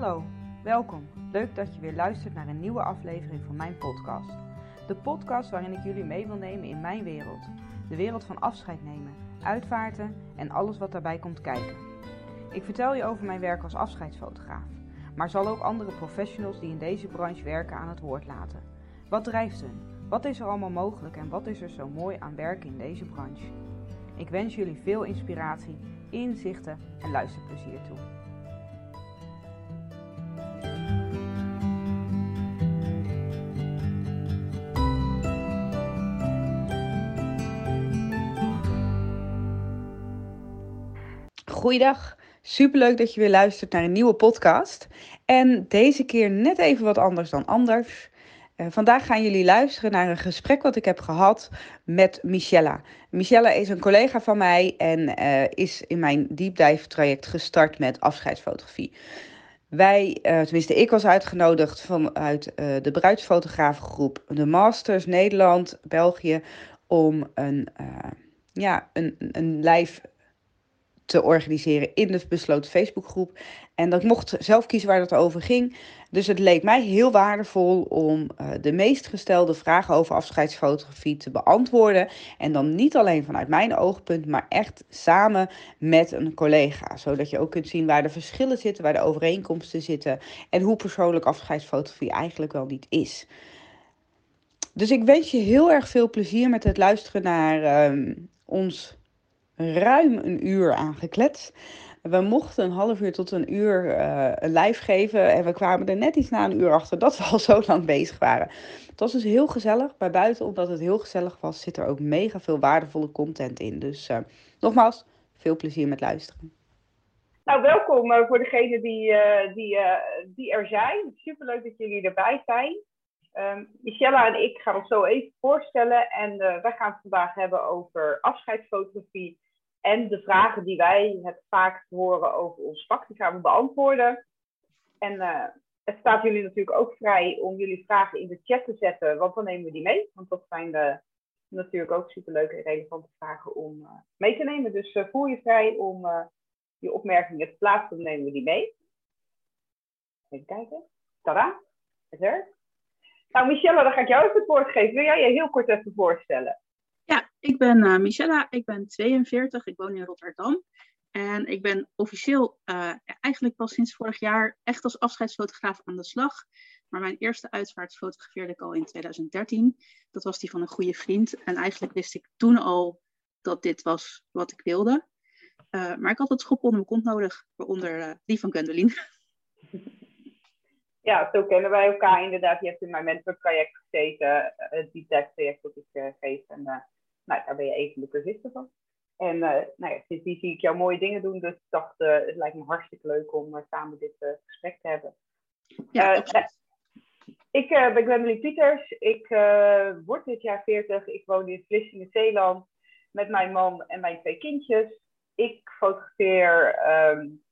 Hallo, welkom. Leuk dat je weer luistert naar een nieuwe aflevering van mijn podcast. De podcast waarin ik jullie mee wil nemen in mijn wereld. De wereld van afscheid nemen, uitvaarten en alles wat daarbij komt kijken. Ik vertel je over mijn werk als afscheidsfotograaf, maar zal ook andere professionals die in deze branche werken aan het woord laten. Wat drijft hen? Wat is er allemaal mogelijk en wat is er zo mooi aan werken in deze branche? Ik wens jullie veel inspiratie, inzichten en luisterplezier toe. Goeiedag, superleuk dat je weer luistert naar een nieuwe podcast. En deze keer net even wat anders dan anders. Uh, vandaag gaan jullie luisteren naar een gesprek wat ik heb gehad met Michella. Michella is een collega van mij en uh, is in mijn deep dive traject gestart met afscheidsfotografie. Wij, uh, tenminste ik was uitgenodigd vanuit de bruidsfotografengroep de Masters Nederland, België, om een, ja, een, een live te organiseren in de besloten Facebookgroep. En dat mocht zelf kiezen waar dat over ging. Dus het leek mij heel waardevol om uh, de meest gestelde vragen over afscheidsfotografie te beantwoorden. En dan niet alleen vanuit mijn oogpunt, maar echt samen met een collega. Zodat je ook kunt zien waar de verschillen zitten, waar de overeenkomsten zitten. En hoe persoonlijk afscheidsfotografie eigenlijk wel niet is. Dus ik wens je heel erg veel plezier met het luisteren naar uh, ons ruim een uur aangekletst. We mochten een half uur tot een uur uh, een live geven. En we kwamen er net iets na een uur achter dat we al zo lang bezig waren. Het was dus heel gezellig. Maar buiten, omdat het heel gezellig was, zit er ook mega veel waardevolle content in. Dus uh, nogmaals, veel plezier met luisteren. Nou, welkom uh, voor degenen die, die, die er zijn. Superleuk dat jullie erbij zijn. Um, en ik gaan ons zo even voorstellen. En wij gaan het vandaag hebben over afscheidsfotografie en de vragen die wij het vaak horen over ons vak, die gaan we beantwoorden. En uh, het staat jullie natuurlijk ook vrij om jullie vragen in de chat te zetten, want dan nemen we die mee. Want dat zijn natuurlijk ook superleuke en relevante vragen om uh, mee te nemen. Dus uh, voel je vrij om je opmerkingen te plaatsen, dan nemen we die mee. Even kijken. Tada, is er. Nou, Michelle, dan ga ik jou even het woord geven. Wil jij je heel kort even voorstellen? Ik ben uh, Michella, ik ben 42, ik woon in Rotterdam. En ik ben officieel uh, eigenlijk pas sinds vorig jaar echt als afscheidsfotograaf aan de slag. Maar mijn eerste uitvaart fotografeerde ik al in 2013. Dat was die van een goede vriend. En eigenlijk wist ik toen al dat dit was wat ik wilde. Uh, maar ik had het schop onder mijn kont nodig, waaronder die van Gwendoline. Ja, zo kennen wij elkaar inderdaad. Je hebt in mijn mentorproject gezeten, het dive traject dat ik geef. Nou, daar ben je even de cursisten van. En uh, nou ja, sindsdien zie ik jou mooie dingen doen. Dus ik dacht, uh, het lijkt me hartstikke leuk om uh, samen dit gesprek te hebben. Ja, ik ben Gwendoline Pieters. Ik word dit jaar 40. Ik woon in Vlissingen, Zeeland. Met mijn man en mijn twee kindjes. Ik fotografeer um,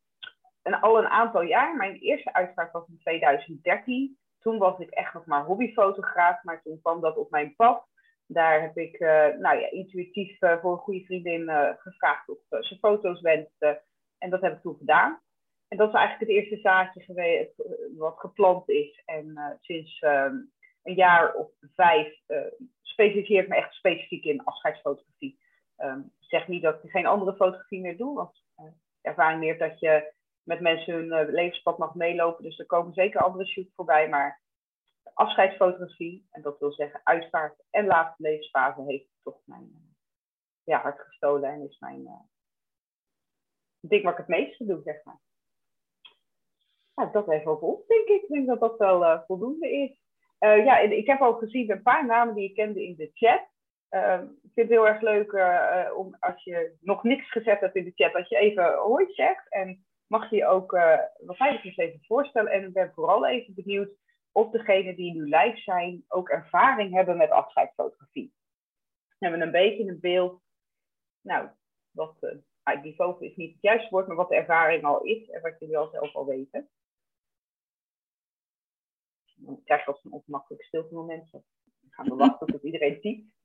een, al een aantal jaar. Mijn eerste uitvaart was in 2013. Toen was ik echt nog maar hobbyfotograaf. Maar toen kwam dat op mijn pad. Daar heb ik uh, nou ja, intuïtief uh, voor een goede vriendin uh, gevraagd of ze foto's wenste. En dat heb ik toen gedaan. En dat is eigenlijk het eerste zaadje geweest wat geplant is. En sinds ehm, een jaar of vijf specialiseer ik me echt specifiek in afscheidsfotografie. Um, zeg niet dat ik geen andere fotografie meer doe, want ervaring meer dat je met mensen hun levenspad mag meelopen. Dus er komen zeker andere shoots voorbij, maar afscheidsfotografie, en dat wil zeggen uitvaart en laatste levensfase, heeft toch mijn uh, ja, hart gestolen en is mijn uh, ding wat ik het meeste doe, zeg maar. Nou, dat even ons, denk ik. Ik denk dat dat wel uh, voldoende is. ja, ik heb al gezien een paar namen die ik kende in de chat. Ehm, ik vind het heel erg leuk om als je nog niks gezet hebt in de chat, dat je even hoi zegt. En mag je je ook wat betreft even voorstellen. En ik ben vooral even benieuwd of degenen die nu live zijn ook ervaring hebben met afscheidsfotografie. We hebben een beetje een beeld, nou, wat uh, niveau is niet het juiste woord, maar wat de ervaring al is en wat jullie wel zelf al weten. Dan krijg je als een ongemakkelijk stilte moment. Dan gaan we wachten tot iedereen typt.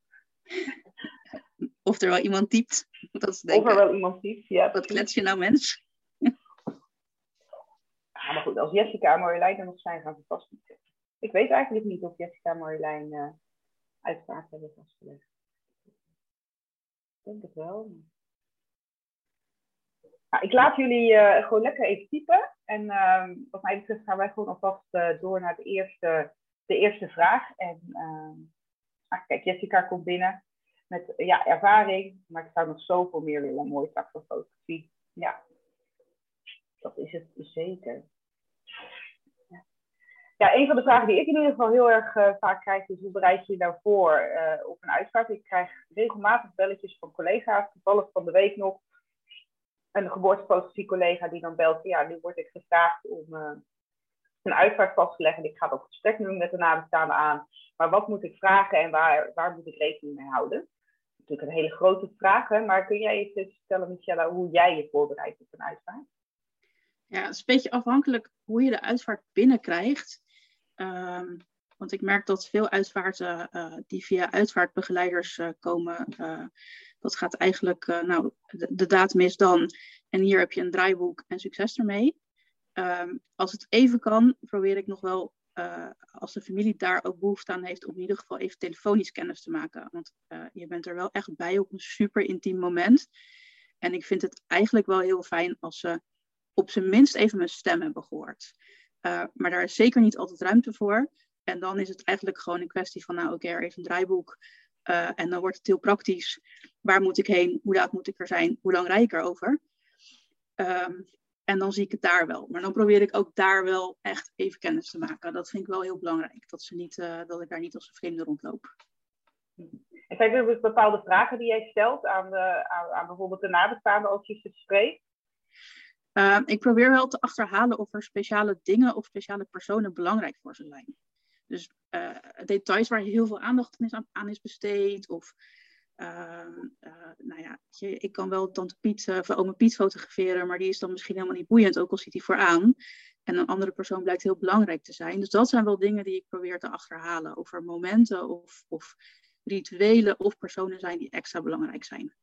Of er wel iemand typt. Dat is of er wel iemand typt, ja. Wat klets je nou mens? Maar goed, als Jessica en Marjolein er nog zijn, gaan ze vast niet zeggen. Ik weet eigenlijk niet of Jessica en Marjolein uh, uitspraak hebben vastgelegd. Ik denk het wel. Nou, ik laat jullie uh, gewoon lekker even typen. En uh, wat mij betreft gaan wij gewoon alvast uh, door naar de eerste, de eerste vraag. En ah, kijk, Jessica komt binnen met ja, ervaring, maar ik zou nog zoveel meer willen. Mooi straks van fotografie. Ja, dat is het zeker. Ja, een van de vragen die ik in ieder geval heel erg uh, vaak krijg is hoe bereid je je nou voor uh, op een uitvaart? Ik krijg regelmatig belletjes van collega's, toevallig van de week nog. Een geboortefotografie collega die dan belt, ja, nu word ik gevraagd om uh, een uitvaart vast te leggen. Ik ga dat gesprek nu met de nabestaanden aan. Maar wat moet ik vragen en waar, waar moet ik rekening mee houden? Natuurlijk een hele grote vraag, hè? maar kun jij even vertellen, Michelle, hoe jij je voorbereidt op een uitvaart? Ja, het is een beetje afhankelijk hoe je de uitvaart binnenkrijgt. Um, want ik merk dat veel uitvaarten uh, die via uitvaartbegeleiders uh, komen, uh, dat gaat eigenlijk, nou, de, de, datum is dan en hier heb je een draaiboek en succes ermee. Um, als het even kan, probeer ik nog wel, als de familie daar ook behoefte aan heeft, om in ieder geval even telefonisch kennis te maken. Want je bent er wel echt bij op een super intiem moment. En ik vind het eigenlijk wel heel fijn als ze op zijn minst even mijn stem hebben gehoord. Uh, maar daar is zeker niet altijd ruimte voor. En dan is het eigenlijk gewoon een kwestie van, nou oké, okay, even een draaiboek. Uh, en dan wordt het heel praktisch. Waar moet ik heen? Hoe laat moet ik er zijn? Hoe lang rijd ik erover? Um, en dan zie ik het daar wel. Maar dan probeer ik ook daar wel echt even kennis te maken. Dat vind ik wel heel belangrijk. Dat, ze niet, uh, dat ik daar niet als een vreemde rondloop. En zijn er dus bepaalde vragen die jij stelt aan, de, aan, aan bijvoorbeeld de nabestaanden als je ze spreekt? Uh, ik probeer wel te achterhalen of er speciale dingen of speciale personen belangrijk voor ze zijn. Dus uh, details waar heel veel aandacht aan, is besteed. Of, uh, nou ja, ik kan wel tante Piet, of oma Piet fotograferen, maar die is dan misschien helemaal niet boeiend, ook al ziet hij vooraan. En een andere persoon blijkt heel belangrijk te zijn. Dus dat zijn wel dingen die ik probeer te achterhalen. Of er momenten of, of rituelen of personen zijn die extra belangrijk zijn.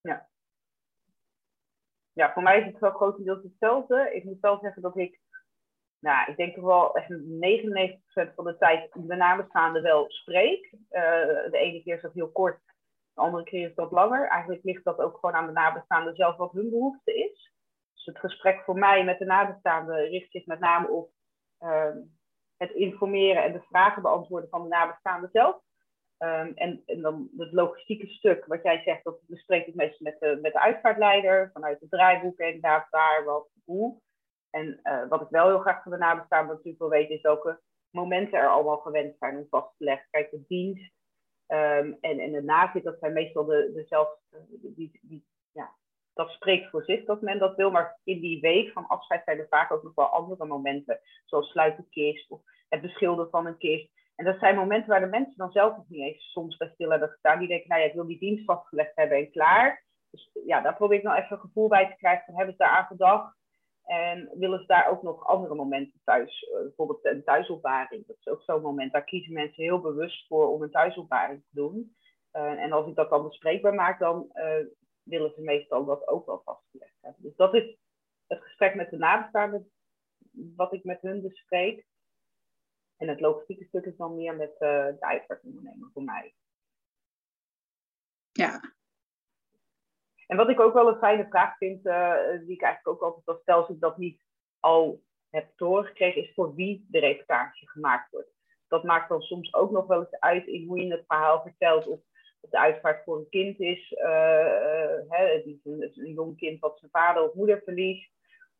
Ja, ja, voor mij is het wel grotendeels hetzelfde. Ik moet wel zeggen dat ik, nou, ik denk toch wel echt 99% van de tijd de nabestaande wel spreek. Uh, de ene keer is dat heel kort, de andere keer is dat langer. Eigenlijk ligt dat ook gewoon aan de nabestaande zelf wat hun behoefte is. Dus het gesprek voor mij met de nabestaande richt zich met name op uh, het informeren en de vragen beantwoorden van de nabestaande zelf. Um, en, en, dan het logistieke stuk, wat jij zegt, dat bespreek ik meestal met de, met de uitvaartleider, vanuit het draaiboek en daar, wat, hoe. En uh, wat ik wel heel graag van de nabestaanden natuurlijk wil weten, is welke momenten er allemaal gewend zijn om vast te leggen. Kijk, de dienst um, en, en de nazit, dat zijn meestal de, die, ja, dat spreekt voor zich dat men dat wil. Maar in die week van afscheid zijn er vaak ook nog wel andere momenten, zoals sluiten kist of het beschilderen van een kist. En dat zijn momenten waar de mensen dan zelf nog niet eens soms bij stil hebben gestaan. Die denken, nou ja, ik wil die dienst vastgelegd hebben en klaar. Dus ja, daar probeer ik nou even een gevoel bij te krijgen van hebben ze daar aan gedacht? En willen ze daar ook nog andere momenten thuis, uh, bijvoorbeeld een thuisopbaring. Dat is ook zo'n moment. Daar kiezen mensen heel bewust voor om een thuisopbaring te doen. Uh, en als ik dat dan bespreekbaar maak, dan uh, willen ze meestal dat ook wel vastgelegd hebben. Dus dat is het gesprek met de nabestaanden, wat ik met hun bespreek. En het logistieke stuk is dan meer met uh, de uitvaartondernemer voor mij. Ja. En wat ik ook wel een fijne vraag vind, uh, die ik eigenlijk ook altijd wel stel als ik dat niet al heb doorgekregen, is voor wie de reportage gemaakt wordt. Dat maakt dan soms ook nog wel eens uit in hoe je het verhaal vertelt. Of of de uitvaart voor een kind is, uh, hè, een, een jong kind wat zijn vader of moeder verliest.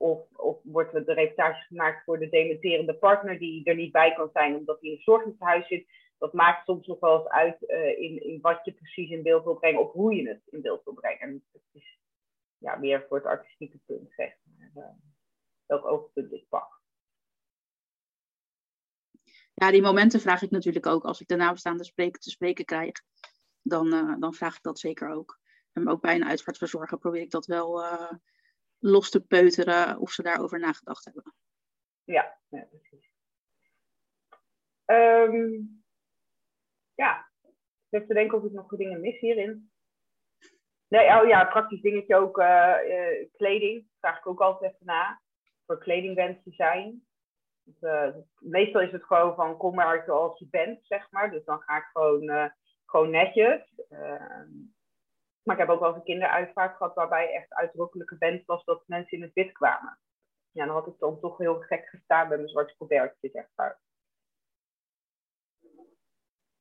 Of, of wordt de reportage gemaakt voor de dementerende partner die er niet bij kan zijn omdat hij in een zorghuis zit. Dat maakt soms nog wel eens uit uh, in, in wat je precies in beeld wil brengen of hoe je het in beeld wil brengen. En het is ja, meer voor het artistieke punt, zeg maar. Uh, welk oogpunt pak. Ja, die momenten vraag ik natuurlijk ook als ik de nabestaande spreker te spreken krijg. Dan, uh, dan vraag ik dat zeker ook. En ook bij een uitvaartverzorger probeer ik dat wel los te peuteren of ze daarover nagedacht hebben. Ja, ja precies. Um, ja, ik te denken of ik nog dingen mis hierin. Nee, oh ja, praktisch dingetje ook. Uh, uh, kleding, vraag ik ook altijd even na. voor kledingwensen zijn. Dus, meestal is het gewoon van kom maar zoals je bent, zeg maar. Dus dan ga ik gewoon, gewoon netjes. Maar ik heb ook wel eens een kinderuitvaart gehad waarbij echt uitdrukkelijke wens was dat mensen in het wit kwamen. Ja, dan had ik dan toch heel gek gestaan met mijn zwarte zeg maar.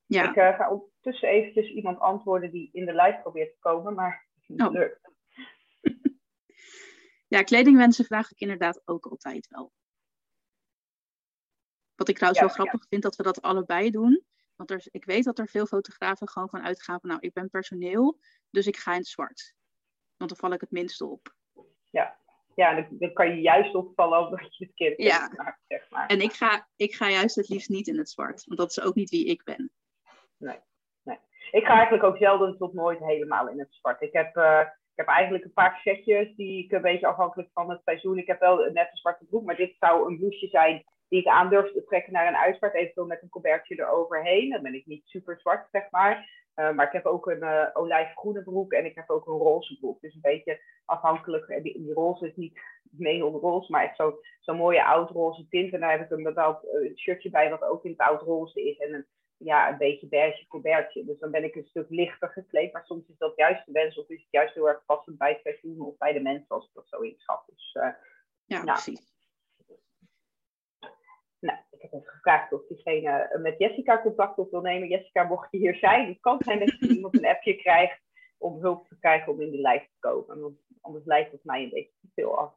Ja. Ik uh, ga ondertussen eventjes iemand antwoorden die in de live probeert te komen, maar niet oh. lukt. ja, kledingwensen vraag ik inderdaad ook altijd wel. Wat ik trouwens wel grappig vind dat we dat allebei doen. Want er, ik weet dat er veel fotografen gewoon van uitgaan van, nou, ik ben personeel, dus ik ga in het zwart. Want dan val ik het minste op. Ja, ja dan, dan kan je juist opvallen omdat je het kind ja. maakt, zeg maar. En ik ga, ik ga juist het liefst niet in het zwart, want dat is ook niet wie ik ben. Nee, nee. Ik ga eigenlijk ook zelden tot nooit helemaal in het zwart. Ik heb, uh, ik heb eigenlijk een paar setjes die ik een beetje afhankelijk van het seizoen. Ik heb wel net een zwarte broek, maar dit zou een blouseje zijn die ik aan durf te trekken naar een uitvaart, eventueel met een colbertje eroverheen. Dan ben ik niet super zwart, zeg maar. Uh, maar ik heb ook een uh, olijfgroene broek en ik heb ook een roze broek. Dus een beetje afhankelijk. Die, die roze is niet neonroze, maar echt zo'n zo mooie oud-roze tint. En daar heb ik een bepaald uh, shirtje bij wat ook in het oud-roze is. En een, ja, een beetje beige colbertje. Dus dan ben ik een stuk lichter gekleed. Maar soms is dat juist de wens of is het juist heel erg passend bij het seizoen of bij de mensen als ik dat zo inschat. Dus, ja, precies. Nou, ik heb even gevraagd of diegene met Jessica contact op wil nemen. Jessica, mocht je hier zijn, het kan zijn dat je iemand een appje krijgt om hulp te krijgen om in de lijst te komen. Want anders lijkt het mij een beetje te veel af.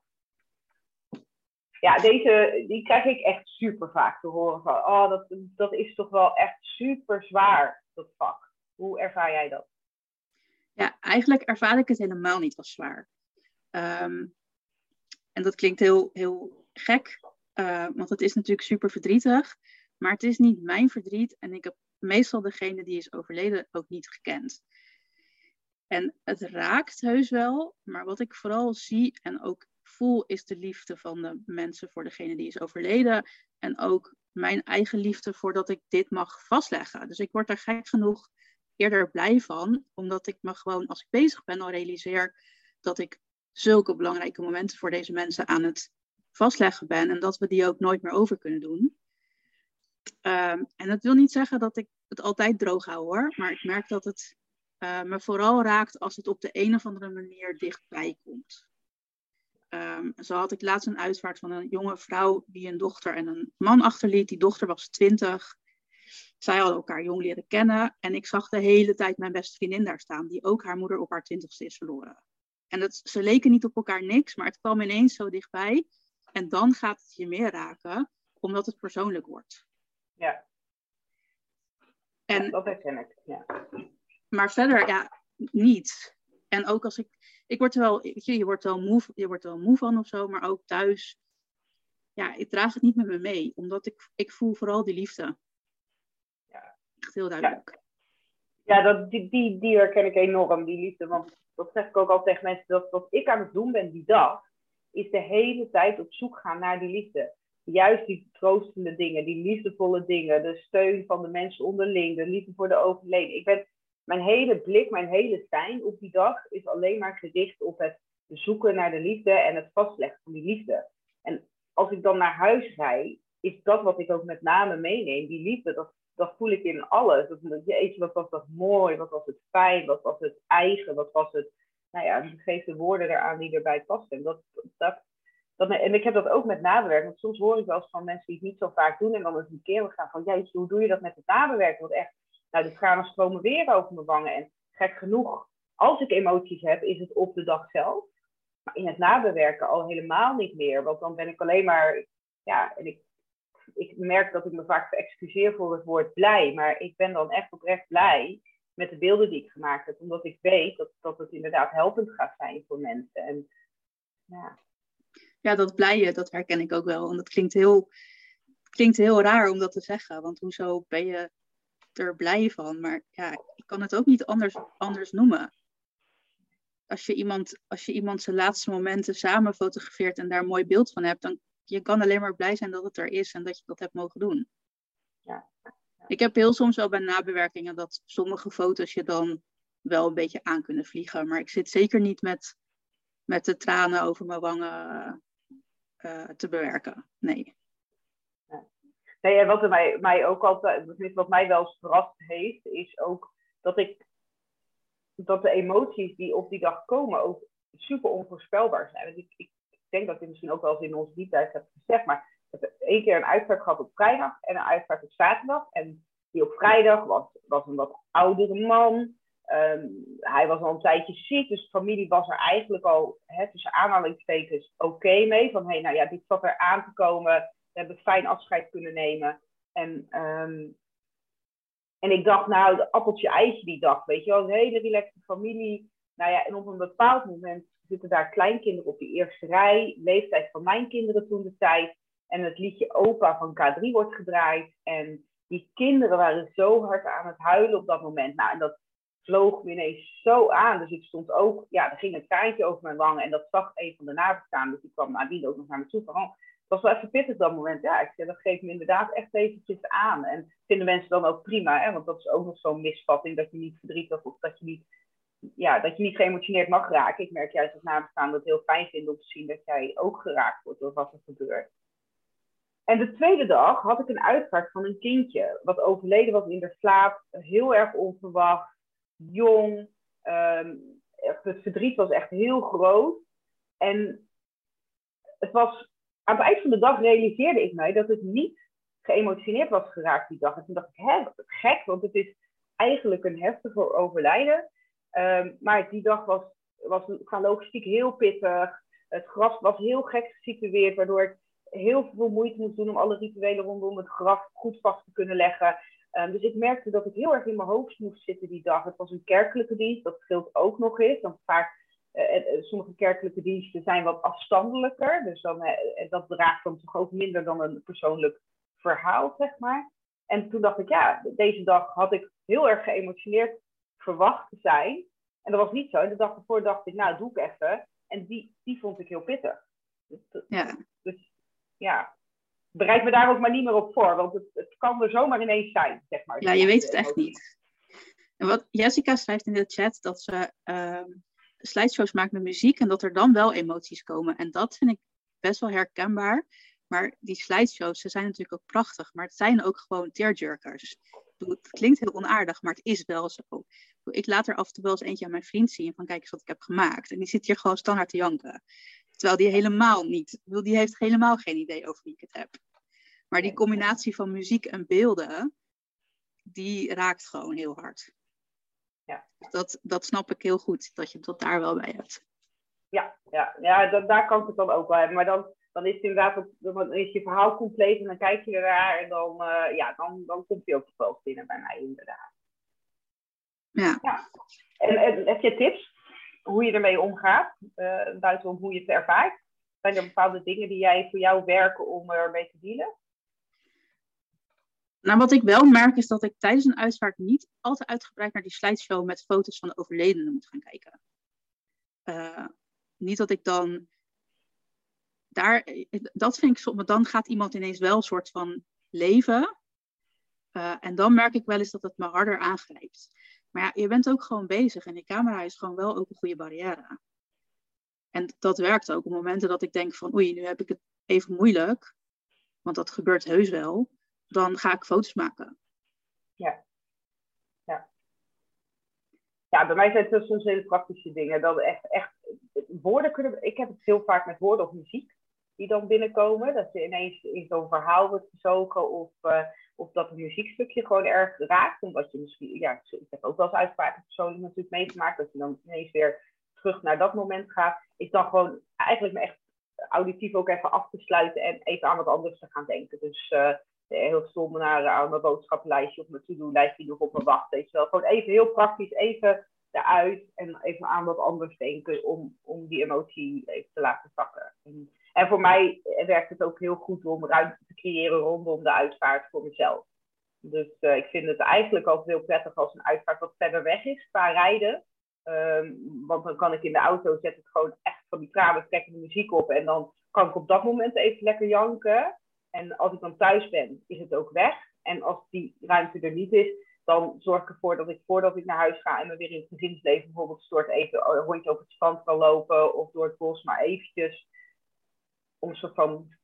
Ja, deze die krijg ik echt super vaak te horen van, oh, dat, dat is toch wel echt super zwaar, dat vak. Hoe ervaar jij dat? Ja, eigenlijk ervaar ik het helemaal niet als zwaar. Um, en dat klinkt heel, heel gek, uh, want het is natuurlijk super verdrietig. Maar het is niet mijn verdriet. En ik heb meestal degene die is overleden ook niet gekend. En het raakt heus wel. Maar wat ik vooral zie en ook voel is de liefde van de mensen voor degene die is overleden. En ook mijn eigen liefde voordat ik dit mag vastleggen. Dus ik word er gek genoeg eerder blij van. Omdat ik me gewoon als ik bezig ben al realiseer dat ik zulke belangrijke momenten voor deze mensen aan het vastleggen ben en dat we die ook nooit meer over kunnen doen. Ehm, en dat wil niet zeggen dat ik het altijd droog hou hoor, maar ik merk dat het uh, me vooral raakt als het op de een of andere manier dichtbij komt. Um, zo had ik laatst een uitvaart van een jonge vrouw die een dochter en een man achterliet. Die dochter was twintig. Zij hadden elkaar jong leren kennen. En ik zag de hele tijd mijn beste vriendin daar staan, die ook haar moeder op haar twintigste is verloren. En dat, ze leken niet op elkaar niks, maar het kwam ineens zo dichtbij. En dan gaat het je meer raken, omdat het persoonlijk wordt. Ja. En, dat herken ik, ja. Maar verder, ja, niet. En ook als ik, ik word er wel, je, je wordt wel moe, je wordt er wel moe van of zo, maar ook thuis, ja, ik draag het niet met me mee, omdat ik, ik voel vooral die liefde. Ja. Echt heel duidelijk. Ja, dat, die, die, die herken ik enorm, die liefde. Want dat zeg ik ook al tegen mensen, dat wat ik aan het doen ben die dag, is de hele tijd op zoek gaan naar die liefde. Juist die troostende dingen, die liefdevolle dingen, de steun van de mensen onderling, de liefde voor de overleden. Ik ben, mijn hele blik, mijn hele zijn op die dag is alleen maar gericht op het zoeken naar de liefde en het vastleggen van die liefde. En als ik dan naar huis rijd, is dat wat ik ook met name meeneem. Die liefde, dat, dat voel ik in alles. Dat, je, wat was dat mooi, wat was het fijn, wat was het eigen, wat was het nou ja, geef de woorden eraan die erbij passen. Dat, dat, dat, en ik heb dat ook met nabewerken. Want soms hoor ik wel eens van mensen die het niet zo vaak doen. En dan eens een keer we gaan van, jeetje, hoe doe je dat met het nabewerken? Want echt, nou, de tranen stromen weer over mijn wangen. En gek genoeg, als ik emoties heb, is het op de dag zelf. Maar in het nabewerken al helemaal niet meer. Want dan ben ik alleen maar, ja, en ik, ik merk dat ik me vaak excuseer voor het woord blij. Maar ik ben dan echt oprecht blij met de beelden die ik gemaakt heb. Omdat ik weet dat, dat het inderdaad helpend gaat zijn voor mensen. En, ja. ja, dat blije, dat herken ik ook wel. En dat klinkt heel, klinkt heel raar om dat te zeggen. Want hoezo ben je er blij van? Maar ja, ik kan het ook niet anders, anders noemen. Als je, iemand, als je iemand zijn laatste momenten samen fotografeert en daar een mooi beeld van hebt, dan je kan alleen maar blij zijn dat het er is en dat je dat hebt mogen doen. Ja. Ik heb heel soms wel bij nabewerkingen dat sommige foto's je dan wel een beetje aan kunnen vliegen. Maar ik zit zeker niet met, met de tranen over mijn wangen te bewerken. Nee. Nee, en wat mij, mij ook altijd, wat mij wel verrast heeft, is ook dat ik dat de emoties die op die dag komen ook super onvoorspelbaar zijn. ik, ik denk dat ik misschien ook wel eens in onze dieptijd heb gezegd, maar één keer een uitvaart gehad op vrijdag en een uitvaart op zaterdag. En die op vrijdag was, was een wat oudere man. Ehm, hij was al een tijdje ziek, dus de familie was er eigenlijk al hè, tussen aanhalingstekens oké mee. Van hey, nou ja, dit zat er aan te komen. We hebben fijn afscheid kunnen nemen. En, ehm, en ik dacht, nou, de appeltje eitje die dag, weet je wel, een hele relaxte familie. Nou ja, en op een bepaald moment zitten daar kleinkinderen op die eerste rij, leeftijd van mijn kinderen toen de tijd. En het liedje Opa van K3 wordt gedraaid. En die kinderen waren zo hard aan het huilen op dat moment. Nou, en dat vloog me ineens zo aan. Dus ik stond ook, ja, er ging een traantje over mijn wangen. En dat zag een van de nabestaanden. Dus die kwam nadien ook nog naar me toe van, oh, het was wel even pittig dat moment. Ja, ik dat geeft me inderdaad echt eventjes aan. En vinden mensen dan ook prima, hè? want dat is ook nog zo'n misvatting, dat je niet verdrietig of dat je niet, ja, dat je niet geëmotioneerd mag raken. Ik merk juist als nabestaanden het heel fijn vinden om te zien dat jij ook geraakt wordt door wat er gebeurt. En de tweede dag had ik een uitvaart van een kindje, wat overleden was in de slaap, heel erg onverwacht, jong. Um, het verdriet was echt heel groot. En het was, aan het eind van de dag realiseerde ik mij dat ik niet geëmotioneerd was geraakt die dag. En toen dacht ik, hè, gek, want het is eigenlijk een heftige overlijden. Ehm, maar die dag was, was qua logistiek heel pittig. Het graf was heel gek gesitueerd, waardoor ik heel veel moeite moest doen om alle rituelen rondom het graf goed vast te kunnen leggen. Um, dus ik merkte dat ik heel erg in mijn hoofd moest zitten die dag. Het was een kerkelijke dienst, dat scheelt ook nog eens. Want vaak, uh, sommige kerkelijke diensten zijn wat afstandelijker. Dus dan, dat draagt dan toch ook minder dan een persoonlijk verhaal, zeg maar. En toen dacht ik, ja, deze dag had ik heel erg geëmotioneerd verwacht te zijn. En dat was niet zo. De dag ervoor dacht ik, nou, doe ik even. En die, die vond ik heel pittig. Dus, ja. Ja, bereid me daar ook maar niet meer op voor, want het, het kan er zomaar ineens zijn, zeg maar. Ja, je weet het echt niet. En wat Jessica schrijft in de chat, dat ze uh, slideshows maakt met muziek en dat er dan wel emoties komen. En dat vind ik best wel herkenbaar. Maar die slideshows, ze zijn natuurlijk ook prachtig, maar het zijn ook gewoon tearjerkers. Het klinkt heel onaardig, maar het is wel zo. Ik laat er af en toe wel eens eentje aan mijn vriend zien van kijk eens wat ik heb gemaakt. En die zit hier gewoon standaard te janken. Terwijl die helemaal niet, die heeft helemaal geen idee over wie ik het heb. Maar die combinatie van muziek en beelden, die raakt gewoon heel hard. Ja. Dat, dat snap ik heel goed, dat je dat daar wel bij hebt. Ja, ja, ja dat, daar kan ik het dan ook bij hebben. Maar dan, dan is het inderdaad, dan is je verhaal compleet en dan kijk je ernaar en dan, uh, ja, dan, dan komt hij ook wel binnen bij mij inderdaad. Ja. ja. En, en heb je tips hoe je ermee omgaat, uh, buitenom hoe je het ervaart? Zijn er bepaalde dingen die jij voor jou werken om ermee te dealen? Nou, wat ik wel merk is dat ik tijdens een uitvaart niet altijd uitgebreid naar die slideshow met foto's van de overledenen moet gaan kijken. Uh, niet dat ik dan daar, dat vind ik soms, dan gaat iemand ineens wel een soort van leven. En dan merk ik wel eens dat het me harder aangrijpt. Maar ja, je bent ook gewoon bezig en die camera is gewoon wel ook een goede barrière. En dat werkt ook op momenten dat ik denk van oei, nu heb ik het even moeilijk. Want dat gebeurt heus wel. Dan ga ik foto's maken. Ja. Ja. Ja, bij mij zijn het soms hele praktische dingen. Dat echt, echt woorden kunnen... Ik heb het heel vaak met woorden of muziek die dan binnenkomen. Dat je ineens in zo'n verhaal wordt gezogen of... Uh, of dat het muziekstukje gewoon erg raakt. Omdat je misschien, ja, ik heb ook wel eens uitspraken persoonlijk natuurlijk meegemaakt, dat je dan ineens weer terug naar dat moment gaat. Is dan gewoon eigenlijk me echt auditief ook even af te sluiten en even aan wat anders te gaan denken. Dus uh, heel stom naar aan mijn boodschappenlijstje of mijn to-do-lijstje die nog op me wacht. Wel. Gewoon even heel praktisch, even eruit en even aan wat anders denken om, om die emotie even te laten zakken. En, en voor mij werkt het ook heel goed om ruimte te creëren rondom de uitvaart voor mezelf. Dus uh, ik vind het eigenlijk altijd heel prettig als een uitvaart wat verder weg is qua rijden. Um, want dan kan ik in de auto zet ik gewoon echt van die tranen trekkende muziek op. En dan kan ik op dat moment even lekker janken. En als ik dan thuis ben, is het ook weg. En als die ruimte er niet is, dan zorg ik ervoor dat ik voordat ik naar huis ga en me weer in het gezinsleven bijvoorbeeld stort even een rondje op het strand kan lopen of door het bos, maar eventjes om een soort van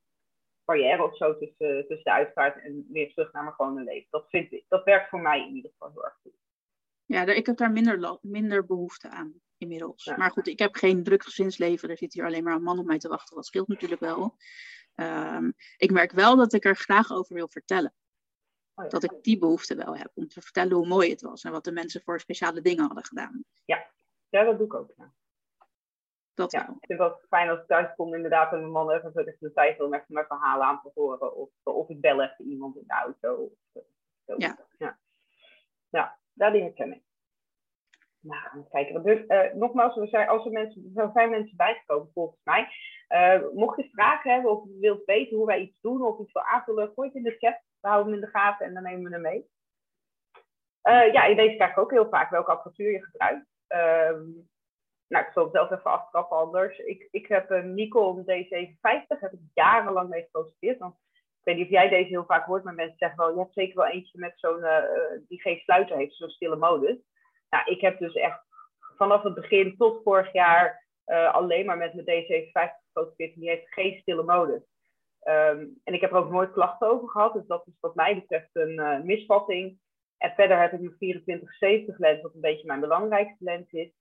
barrière of zo tussen, tussen de uitvaart en weer terug naar mijn gewone leven. Dat, vind ik, dat werkt voor mij in ieder geval heel erg goed. Ja, ik heb daar minder, minder behoefte aan inmiddels. Maar goed, ik heb geen druk gezinsleven. Er zit hier alleen maar een man op mij te wachten. Dat scheelt natuurlijk wel. Ehm, ik merk wel dat ik er graag over wil vertellen. Oh dat ik die behoefte wel heb om te vertellen hoe mooi het was en wat de mensen voor speciale dingen hadden gedaan. Ja, ja dat doe ik ook. Ja. Dat ja, ik vind het wel fijn als ik thuis kom inderdaad en mijn man even de tijd wil met mijn verhalen aan te horen. Of, of ik bel even iemand in de auto. Of, ja. ja. Ja, daar die herken ik. Nou, kijken. Dus, uh, nogmaals, we zijn, als er, mensen, er zijn mensen bijgekomen volgens mij. Uh, mocht je vragen hebben of je wilt weten hoe wij iets doen of iets wil aanvullen, gooi het in de chat. We houden hem in de gaten en dan nemen we hem mee. Uh, ja, in deze ik ook heel vaak welke apparatuur je gebruikt. Ehm, nou, ik zal het zelf even aftrappen anders. Ik, ik heb een Nikon D750, heb ik jarenlang mee gefotografeerd. Want ik weet niet of jij deze heel vaak hoort, maar mensen zeggen wel, je hebt zeker wel eentje met zo'n, die geen sluiter heeft, zo'n stille modus. Nou, ik heb dus echt vanaf het begin tot vorig jaar uh, alleen maar met mijn D750 gefotografeerd. Die heeft geen stille modus. Um, en ik heb er ook nooit klachten over gehad. Dus dat is wat mij betreft een misvatting. En verder heb ik mijn 2470 lens, wat een beetje mijn belangrijkste lens is.